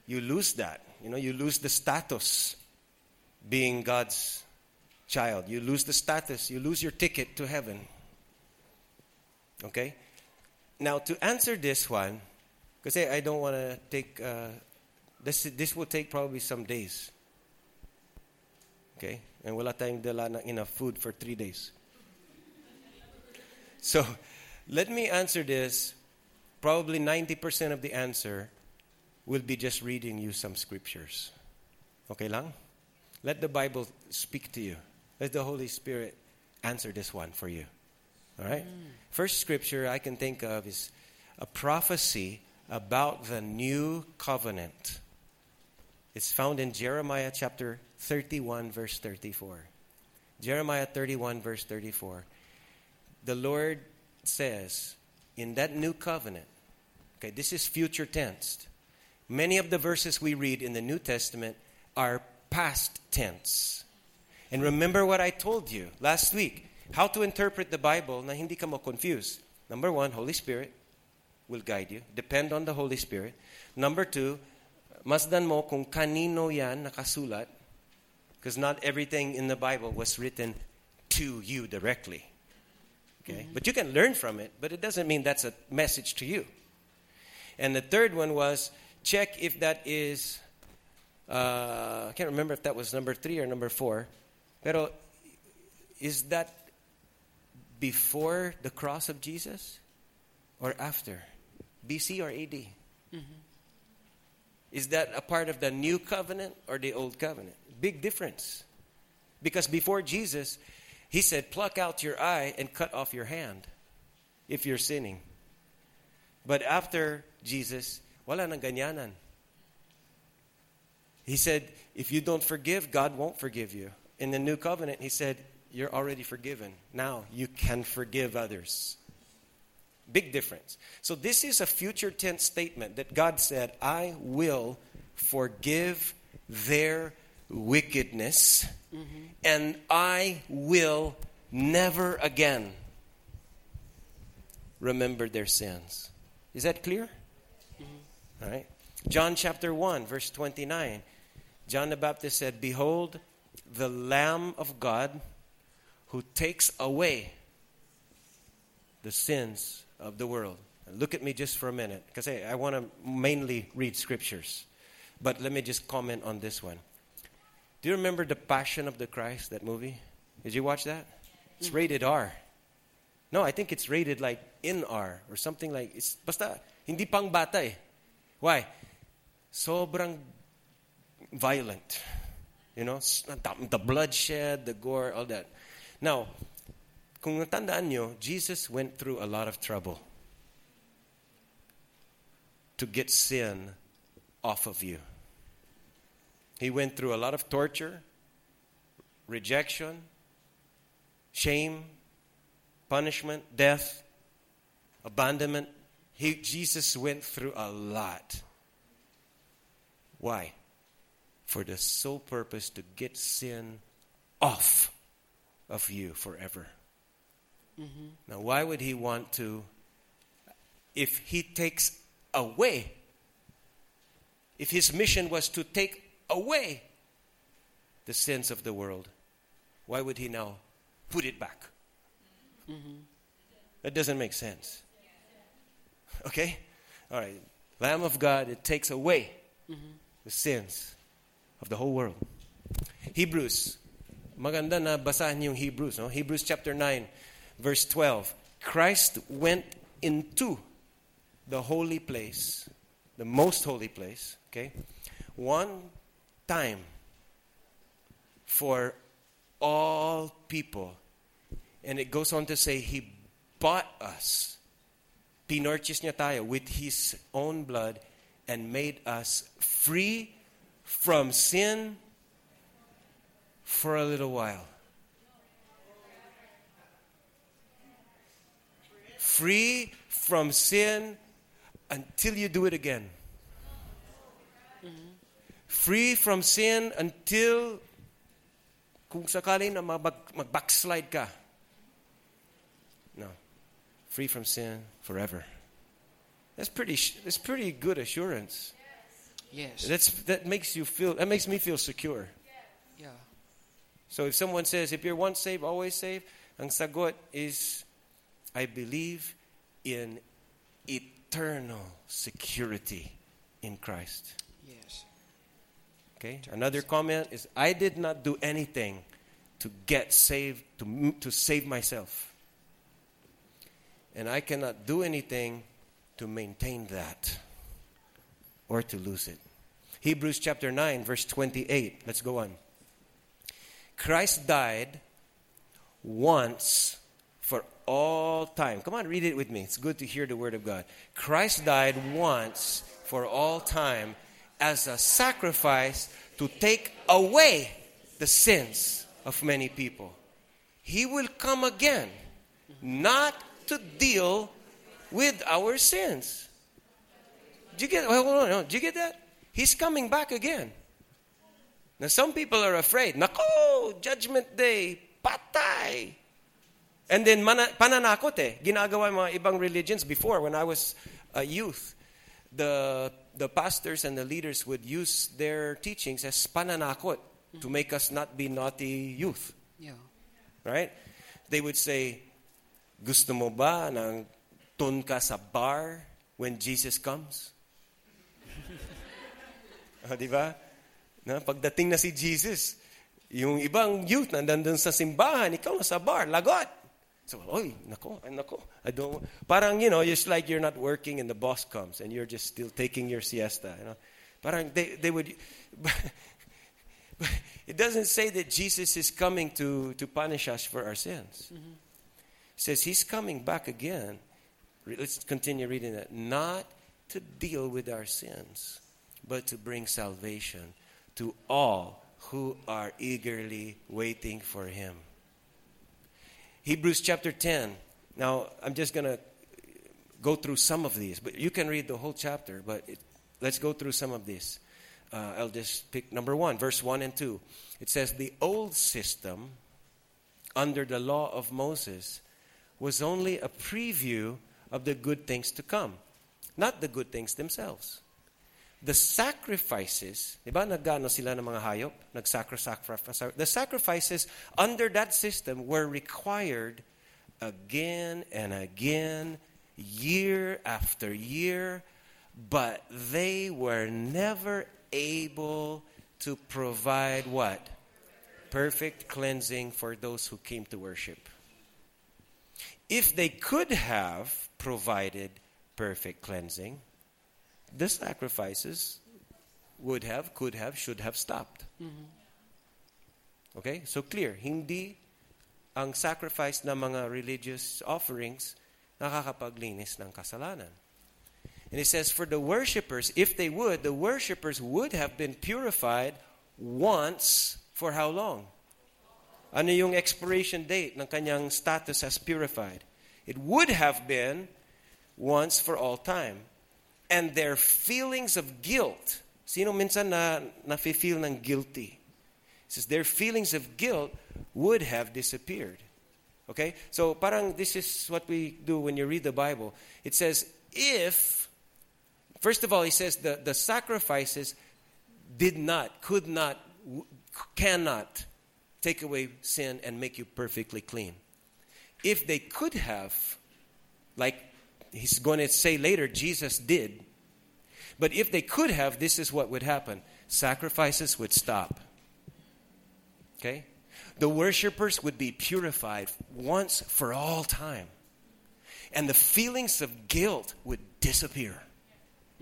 you lose that. You know, you lose the status being God's child. You lose the status. You lose your ticket to heaven. Okay? Now, to answer this one, because I don't want to take, uh, this, this will take probably some days. Okay? And tayong dala ng enough food for three days. So, let me answer this. Probably 90% of the answer will be just reading you some scriptures. Okay lang? Let the Bible speak to you. Let the Holy Spirit answer this one for you. All right? Mm. First scripture I can think of is a prophecy about the new covenant. It's found in Jeremiah chapter 31, verse 34. Jeremiah 31, verse 34. The Lord says, in that new covenant, okay, this is future tense. Many of the verses we read in the New Testament are past tense. And remember what I told you last week how to interpret the Bible na hindi ka mo confused. Number one, Holy Spirit will guide you. Depend on the Holy Spirit. Number two, masdan mo kung kanino yan nakasulat because not everything in the Bible was written to you directly. Okay? Mm-hmm. But you can learn from it, but it doesn't mean that's a message to you. And the third one was check if that is, uh, I can't remember if that was number three or number four. Pero is that before the cross of Jesus or after? BC or AD? Is that a part of the new covenant or the old covenant? Big difference. Because before Jesus, he said, pluck out your eye and cut off your hand if you're sinning. But after Jesus, wala nang ganyanan. He said, if you don't forgive, God won't forgive you. In the new covenant, he said, you're already forgiven. Now you can forgive others. Big difference. So this is a future tense statement that God said, I will forgive their wickedness mm-hmm. and I will never again remember their sins. Is that clear? All right. John chapter 1, verse 29. John the Baptist said, Behold, the Lamb of God who takes away the sins of the world. Look at me just for a minute, because hey, I want to mainly read scriptures. But let me just comment on this one. Do you remember The Passion of the Christ, that movie? Did you watch that? It's rated R. No, I think it's rated like in R or something like it's basta hindi pang bata eh. Why? Sobrang violent. You know, the bloodshed, the gore, all that. Now, kung natandaan nyo, Jesus went through a lot of trouble to get sin off of you. He went through a lot of torture, rejection, shame, punishment, death, abandonment. He, Jesus went through a lot. Why? For the sole purpose to get sin off of you forever. Mm-hmm. Now, why would he want to? If he takes away, if his mission was to take away the sins of the world, why would he now put it back? Mm-hmm. That doesn't make sense. Okay? All right. Lamb of God, it takes away the sins of the whole world. Hebrews. Maganda na basahin yung Hebrews. No? Hebrews chapter 9, verse 12. Christ went into the holy place, the most holy place, okay? One time for all people. And it goes on to say, He bought us. Pinurchase niya tayo with His own blood and made us free from sin for a little while. Free from sin until you do it again. Free from sin until kung sakali na mag- mag-backslide ka. Free from sin forever. That's pretty, that's pretty good assurance. Yes. That's, that makes you feel, that makes me feel secure. Yeah. So if someone says, if you're once saved, always saved, ang sagot is, I believe in eternal security in Christ. Yes. Okay? Another comment is, I did not do anything to get saved, to, to save myself. And I cannot do anything to maintain that or to lose it. Hebrews chapter 9, verse 28. Let's go on. Christ died once for all time. Come on, read it with me. It's good to hear the word of God. Christ died once for all time as a sacrifice to take away the sins of many people. He will come again, not to deal with our sins. Do you get? Hold on, hold on. Do you get that? He's coming back again. Now, some people are afraid. Nako, judgment day, patay. And then mana, pananakot eh. Ginagawa mga ibang religions before when I was a youth. The, the pastors and the leaders would use their teachings as pananakot to make us not be naughty youth. Yeah. Right? They would say, gusto mo ba ng tun ka sa bar when Jesus comes? oh, di ba? Na, pagdating na si Jesus, yung ibang youth na nandun sa simbahan, ikaw nasa bar, lagot. So, oy, nako, nako. I don't, parang, you know, it's like you're not working and the boss comes and you're just still taking your siesta, you know. Parang they, they would, but it doesn't say that Jesus is coming to, to punish us for our sins. It says he's coming back again. Let's continue reading that. Not to deal with our sins, but to bring salvation to all who are eagerly waiting for him. Hebrews chapter 10. Now, I'm just going to go through some of these, but you can read the whole chapter, but it, let's go through some of these. Uh, I'll just pick number one, verse 1 and 2. It says, The old system under the law of Moses was only a preview of the good things to come, not the good things themselves. The sacrifices, di nagano sila ng mga hayop? The sacrifices under that system were required again and again, year after year, but they were never able to provide what? Perfect cleansing for those who came to worship. If they could have provided perfect cleansing, the sacrifices would have, could have, should have stopped. Mm-hmm. Okay? So clear, hindi ang sacrifice ng mga religious offerings nakakapaglinis ng kasalanan. And it says, for the worshippers, if they would, the worshippers would have been purified once for how long? Ano yung expiration date ng kanyang status as purified? It would have been once for all time. And their feelings of guilt. Sino minsan na nafe-feel ng guilty? It says their feelings of guilt would have disappeared. Okay? So parang this is what we do when you read the Bible. It says if first of all he says the, the sacrifices did not, could not, cannot take away sin and make you perfectly clean. If they could have, like he's going to say later, Jesus did. But if they could have, this is what would happen sacrifices would stop. Okay? The worshippers would be purified once for all time. And the feelings of guilt would disappear.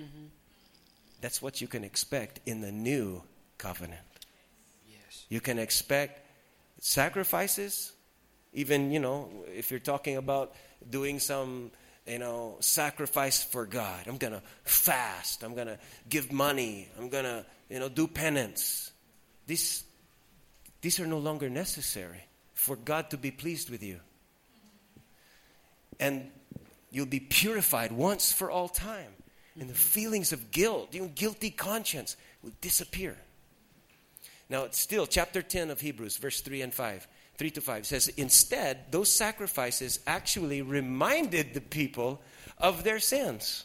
Mm-hmm. That's what you can expect in the new covenant. Yes. You can expect sacrifices, even, you know, if you're talking about doing some, you know, sacrifice for God. I'm going to fast. I'm going to give money. I'm going to, you know, do penance. These, these are no longer necessary for God to be pleased with you. And you'll be purified once for all time. And the feelings of guilt, your guilty conscience, will disappear. Now, it's still chapter 10 of Hebrews, verse 3 and 5. 3 to 5 says, Instead, those sacrifices actually reminded the people of their sins.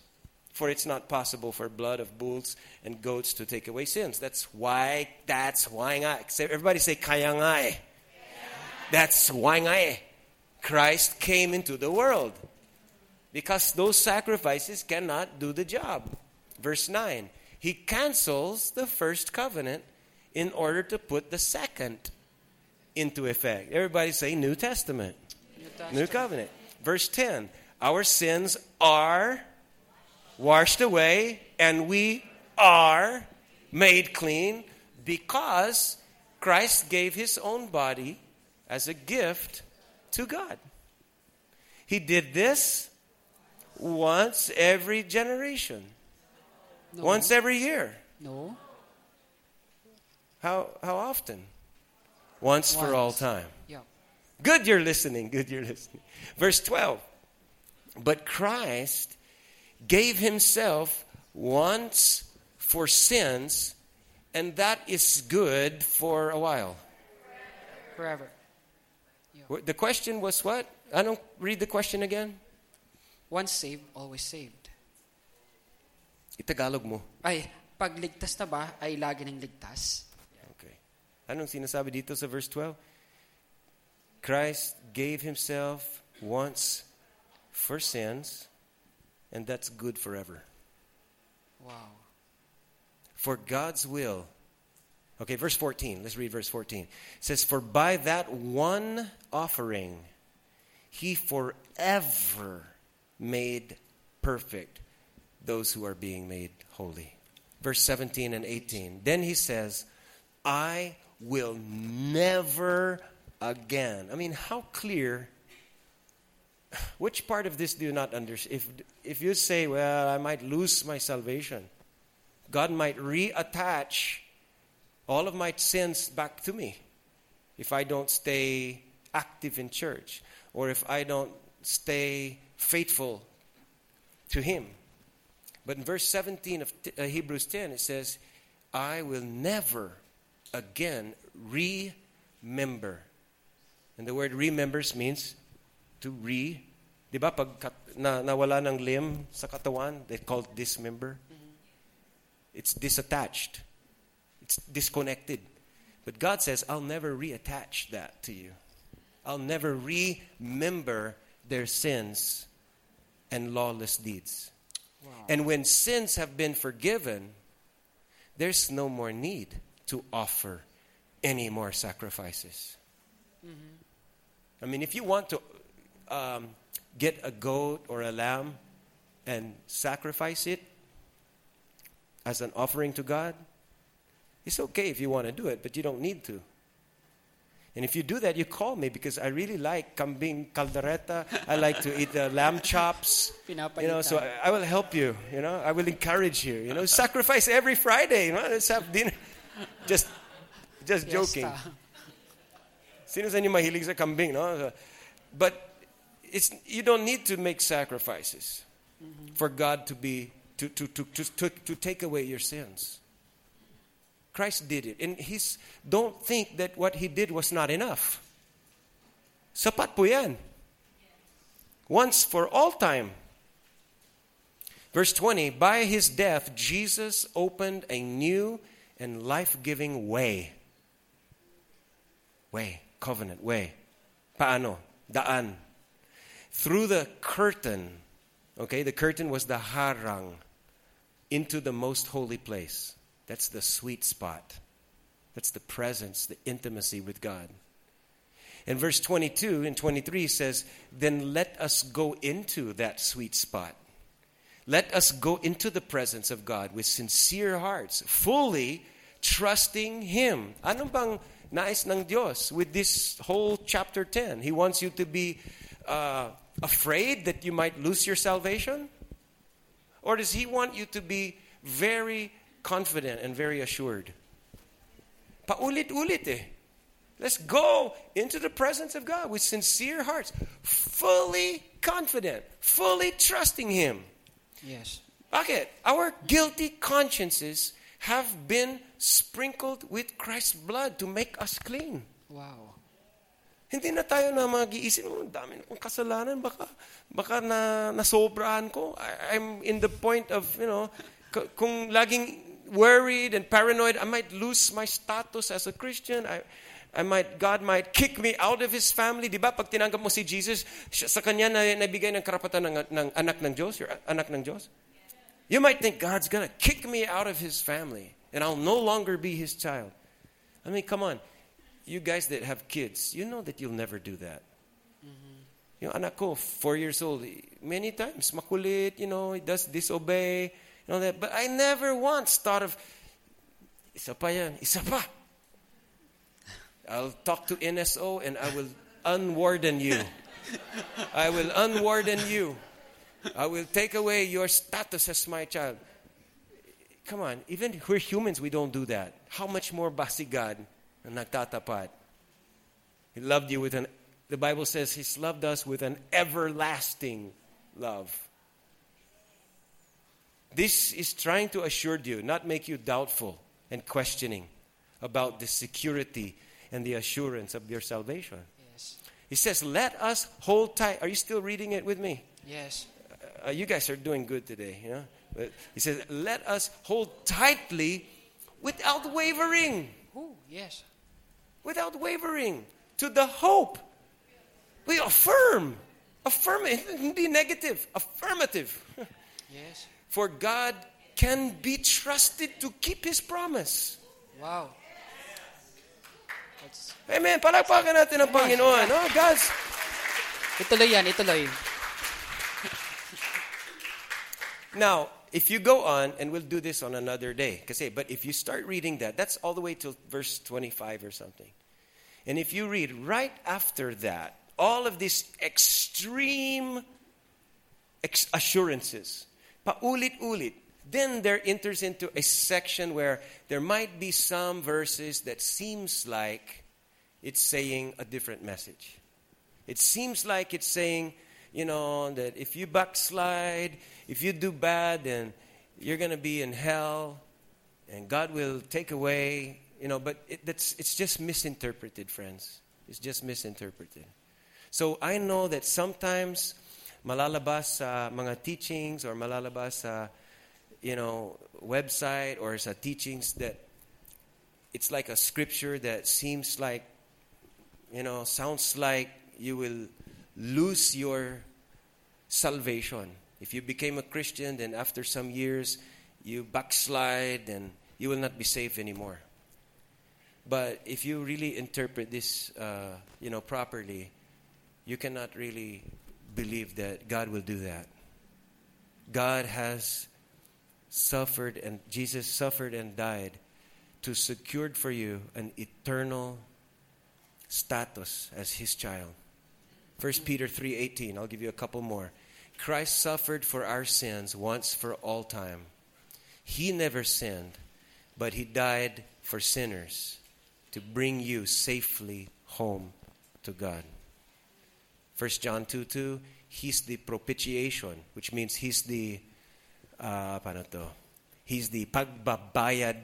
For it's not possible for blood of bulls and goats to take away sins. That's why, that's why. Say- Everybody say, kaya nga eh. That's why. Christ came into the world. Because those sacrifices cannot do the job. Verse 9 He cancels the first covenant in order to put the second into effect. Everybody say New Testament. New covenant. Verse 10 Our sins are washed away and we are made clean because Christ gave his own body as a gift to God. He did this once every generation, No. once every year. No. How, how often? Once, for all time. Yeah. Good, you're listening. Good, you're listening. Verse 12. But Christ gave himself once for sins, and that is good for a while. Forever. Wh- The question was what? I don't read the question again. Once saved, always saved. Itagalog mo. Ay, pag ligtas na ba, ay lagi ng ligtas. Anong sinasabi dito sa verse 12? Christ gave himself once for sins, and that's good forever. Wow. For God's will. Okay, verse 14. Let's read verse 14. It says, For by that one offering, he forever made perfect those who are being made holy. Verse 17 and 18. Then he says, I will never again. I mean, how clear. Which part of this do you not understand? If, if you say, well, I might lose my salvation, God might reattach all of my sins back to me if I don't stay active in church or if I don't stay faithful to Him. But in verse 17 of uh, Hebrews 10, it says, I will never again remember. And the word remembers means to re. Di ba pag kat- na, nawala ng limb sa katawan, they call it dismember. Mm-hmm. It's disattached. It's disconnected. But God says, I'll never reattach that to you. I'll never remember their sins and lawless deeds. Wow. And when sins have been forgiven, there's no more need to offer any more sacrifices. I mean, if you want to um, get a goat or a lamb and sacrifice it as an offering to God, it's okay if you want to do it, but you don't need to. And if you do that, you call me because I really like kambing caldereta. I like to eat uh, lamb chops. You know, so I, I will help you. You know, I will encourage you. You know, sacrifice every Friday. You know, let's have dinner. Just, just joking. Fiesta. Sino sa inyo mahilig sa kambing, no? But it's, you don't need to make sacrifices for God to be to, to, to, to, to, to take away your sins. Christ did it. And he's don't think that what he did was not enough. Sapat po yan. Once for all time. Verse 20, by his death, Jesus opened a new and life giving way. Way, covenant, way. Paano? Daan. Through the curtain, okay, the curtain was the harang into the most holy place. That's the sweet spot. That's the presence, the intimacy with God. And verse 22 and 23 says, Then let us go into that sweet spot. Let us go into the presence of God with sincere hearts, fully trusting Him. Anong bang nais ng Dios with this whole chapter 10? He wants you to be uh, afraid that you might lose your salvation? Or does He want you to be very confident and very assured? Paulit-ulit eh. Let's go into the presence of God with sincere hearts, fully confident, fully trusting Him. Yes. Bakit? Our guilty consciences have been sprinkled with Christ's blood to make us clean. Wow. Hindi na tayo na mag-iisip, oh, dami na kong kasalanan, baka, baka na, nasobrahan ko. I, I'm in the point of, you know, kung laging worried and paranoid, I might lose my status as a Christian. I, I might, God might kick me out of His family. Di ba? Pag tinanggap mo si Jesus, sa Kanya na nabigay ng karapatan ng, ng anak ng Diyos, your anak ng Diyos. You might think God's gonna kick me out of His family and I'll no longer be His child. I mean, come on. You guys that have kids, you know that you'll never do that. Mm-hmm. Yung anak ko, four years old, many times, makulit, you know, he does disobey, you know that. But I never once thought of, isa pa yan, isa pa. I'll talk to NSO and I will unwarden you. I will unwarden you. I will take away your status as my child. Come on, even if we're humans, we don't do that. How much more ba si God na nagtatapat? He loved you with an, the Bible says He's loved us with an everlasting love. This is trying to assure you, not make you doubtful and questioning about the security and the assurance of your salvation. Yes. He says, Let us hold tight. Are you still reading it with me? Yes. Uh, you guys are doing good today, you know? But he says, Let us hold tightly without wavering. Oh, yes. Without wavering. To the hope. We affirm. Affirm. Hindi negative. Affirmative. Yes. For God can be trusted to keep His promise. Wow. Amen. Eh, palakpakan natin ang Panginoon. No? God's, ituloy yan, ituloy. Now, if you go on, and we'll do this on another day, kasi, but if you start reading that, that's all the way till verse 25 or something. And if you read right after that, all of these extreme ex- assurances, paulit-ulit, then there enters into a section where there might be some verses that seems like it's saying a different message. It seems like it's saying, you know, that if you backslide, if you do bad, then you're going to be in hell and God will take away, you know, but it, that's, it's just misinterpreted, friends. It's just misinterpreted. So I know that sometimes malalabas sa mga teachings or malalabas sa, you know, website or sa teachings that it's like a scripture that seems like, you know, sounds like you will lose your salvation. If you became a Christian, then after some years, you backslide and you will not be saved anymore. But if you really interpret this, uh, you know, properly, you cannot really believe that God will do that. God has suffered and Jesus suffered and died to secure for you an eternal status as his child. 1 Peter 3:18. I'll give you a couple more. Christ suffered for our sins once for all time. He never sinned, but he died for sinners to bring you safely home to God. 1 John 2 2, He's the propitiation, which means He's the, uh, paano to? He's the pagbabayad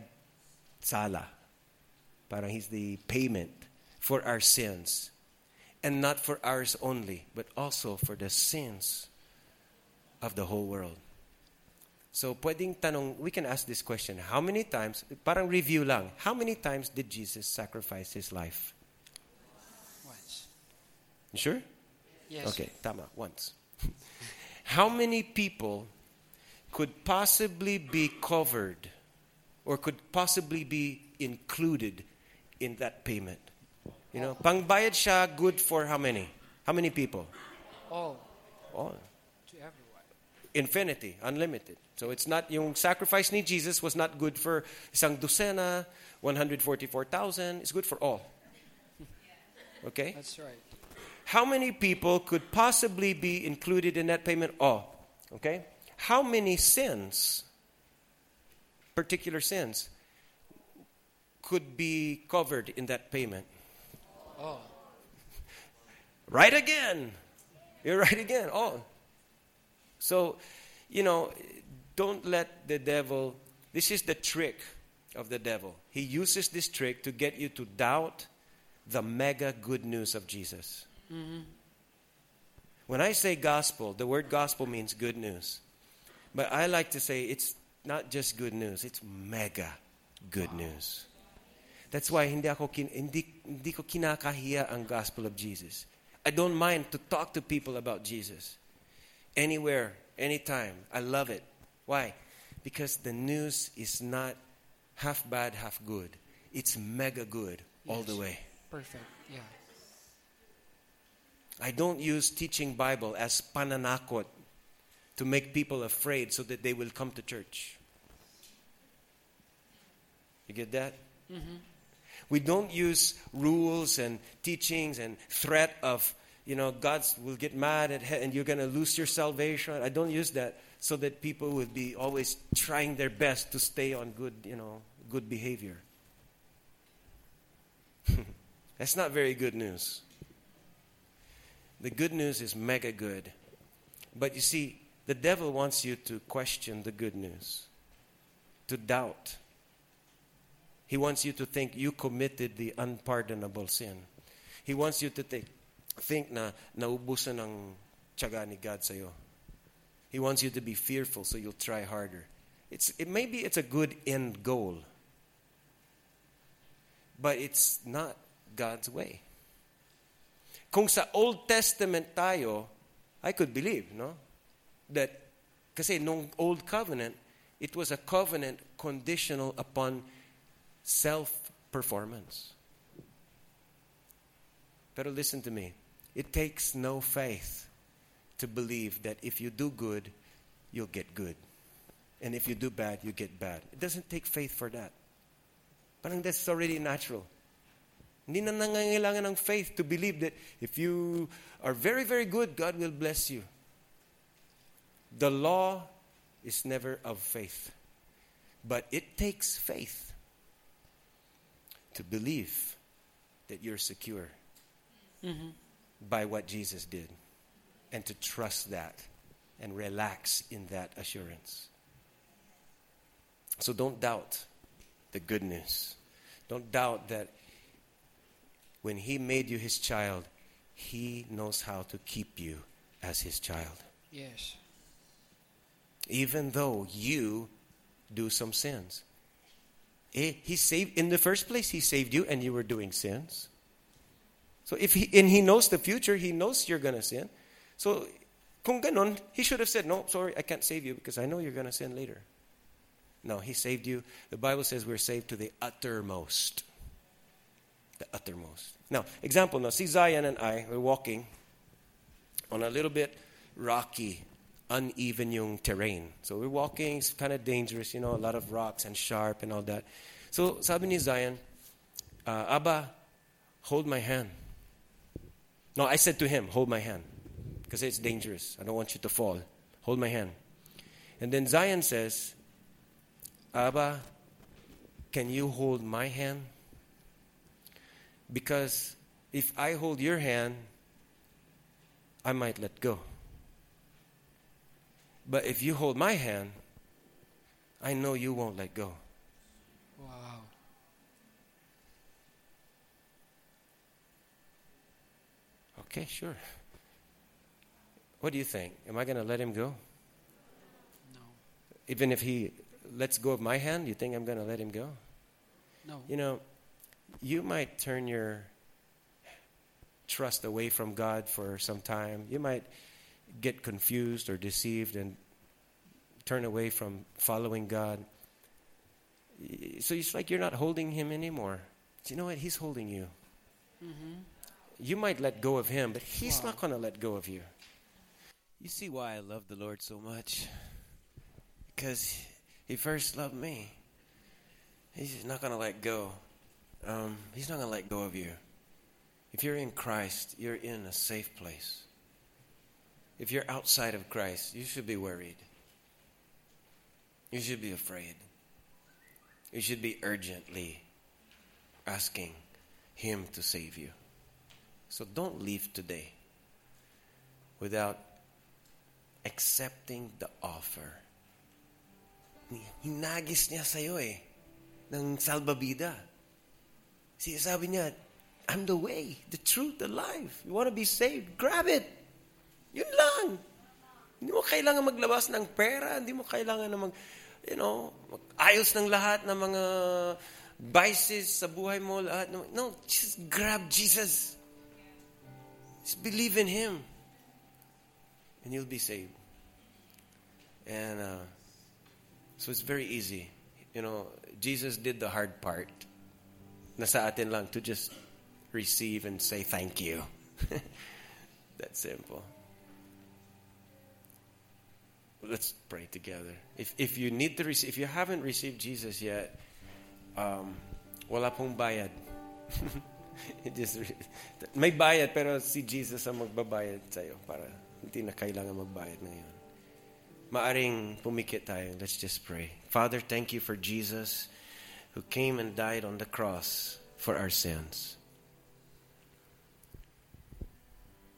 sala. Parang He's the payment for our sins. And not for ours only, but also for the sins of the whole world. So, pwedeng tanong, we can ask this question. How many times, parang review lang, how many times did Jesus sacrifice His life? Once. You sure? Yes. Okay, tama, once. How many people could possibly be covered or could possibly be included in that payment? You know, pangbayad siya good for how many? How many people? All. All. To everyone. Infinity, unlimited. So it's not, yung sacrifice ni Jesus was not good for isang dosena, 144,000. It's good for all. Okay? That's right. How many people could possibly be included in that payment? All. Okay? How many sins, particular sins, could be covered in that payment? Oh. right again. You're right again. Oh. So, you know, don't let the devil, this is the trick of the devil. He uses this trick to get you to doubt the mega good news of Jesus. Mm-hmm. When I say gospel, the word gospel means good news. But I like to say it's not just good news, it's mega good news. That's why hindi ako kin, hindi, hindi ko kinakahiya ang gospel of Jesus. I don't mind to talk to people about Jesus. Anywhere, anytime. I love it. Why? Because the news is not half bad, half good. It's mega good all the way. Perfect. Yeah. I don't use teaching Bible as pananakot to make people afraid so that they will come to church. You get that? Mm-hmm. We don't use rules and teachings and threat of, you know, God will get mad at he- and you're going to lose your salvation. I don't use that so that people will be always trying their best to stay on good, you know, good behavior. That's not very good news. The good news is mega good. But you see, the devil wants you to question the good news, to doubt. He wants you to think you committed the unpardonable sin. He wants you to think, think na naubusan ang tiyaga ni God sa'yo. He wants you to be fearful so you'll try harder. It's, it, maybe it's a good end goal, but it's not God's way. Kung sa Old Testament tayo, I could believe, no? That, kasi nung Old Covenant, it was a covenant conditional upon self-performance. Pero listen to me. It takes no faith to believe that if you do good, you'll get good. And if you do bad, you get bad. It doesn't take faith for that. Parang that's already natural. Hindi na nangangailangan ng faith to believe that if you are very, very good, God will bless you. The law is never of faith. But it takes faith to believe that you're secure mm-hmm. by what Jesus did and to trust that and relax in that assurance. So don't doubt the good news. Don't doubt that when He made you His child, He knows how to keep you as His child. Yes. Even though you do some sins. He saved, in the first place, He saved you and you were doing sins. So if he, and He knows the future, He knows you're to sin. So kung ganon, He should have said, no, sorry, I can't save you because I know you're to sin later. No, He saved you. The Bible says we're saved to the uttermost. The uttermost. Now, example, now, see Zion and I, we're walking on a little bit rocky, uneven yung terrain. So we're walking, it's kind of dangerous, you know, a lot of rocks and sharp and all that. So sabi ni Zion, uh, Abba, hold my hand. No, I said to him, hold my hand. Because it's dangerous. I don't want you to fall. Hold my hand. And then Zion says, Abba, can you hold my hand? Because if I hold your hand, I might let go. But if you hold my hand, I know you won't let go. Wow. Okay, sure. What do you think? Am I going to let him go? No. Even if he lets go of my hand, you think I'm going to let him go? No. You know, you might turn your trust away from God for some time. You might get confused or deceived and turn away from following God. So it's like you're not holding Him anymore. Do you know what? He's holding you. Mm-hmm. You might let go of Him, but He's Wow. not going to let go of you. You see why I love the Lord so much? Because He first loved me. He's not going to let go. Um, he's not going to let go of you. If you're in Christ, you're in a safe place. If you're outside of Christ, you should be worried. You should be afraid. You should be urgently asking Him to save you. So don't leave today without accepting the offer. Hinagis niya sa'yo eh, ng salbabida. Sabi niya, I'm the way, the truth, the life. You want to be saved? Grab it. Yun lang. Hindi mo kailangan maglabas ng pera. Hindi mo kailangan na mag, you know, ayos ng lahat ng mga vices sa buhay mo. Lahat. No, just grab Jesus. Just believe in Him. And you'll be saved. And uh, so it's very easy. You know, Jesus did the hard part. Nasa atin lang to just receive and say thank you. That's simple. Let's pray together. If if you need to receive, if you haven't received Jesus yet, um, wala pong bayad. Just may bayad pero si Jesus ang magbabayad sa'yo para hindi na kailangan magbayad ngayon. Maaring pumikit tayo. Let's just pray. Father, thank you for Jesus who came and died on the cross for our sins.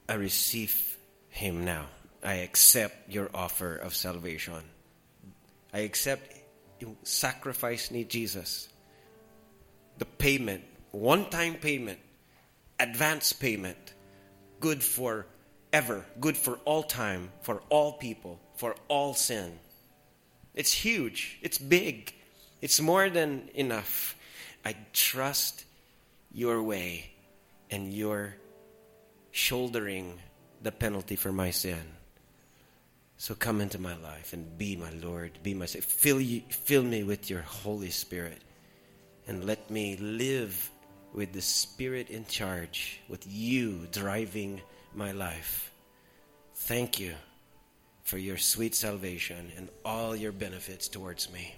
I receive him now. I accept your offer of salvation. I accept yung sacrifice ni Jesus. The payment, one-time payment, advance payment, good for ever, good for all time, for all people, for all sin. It's huge. It's big. It's more than enough. I trust your way and your shouldering the penalty for my sin. So come into my life and be my Lord, be my Savior. Fill, you, fill me with your Holy Spirit and let me live with the Spirit in charge, with you driving my life. Thank you for your sweet salvation and all your benefits towards me.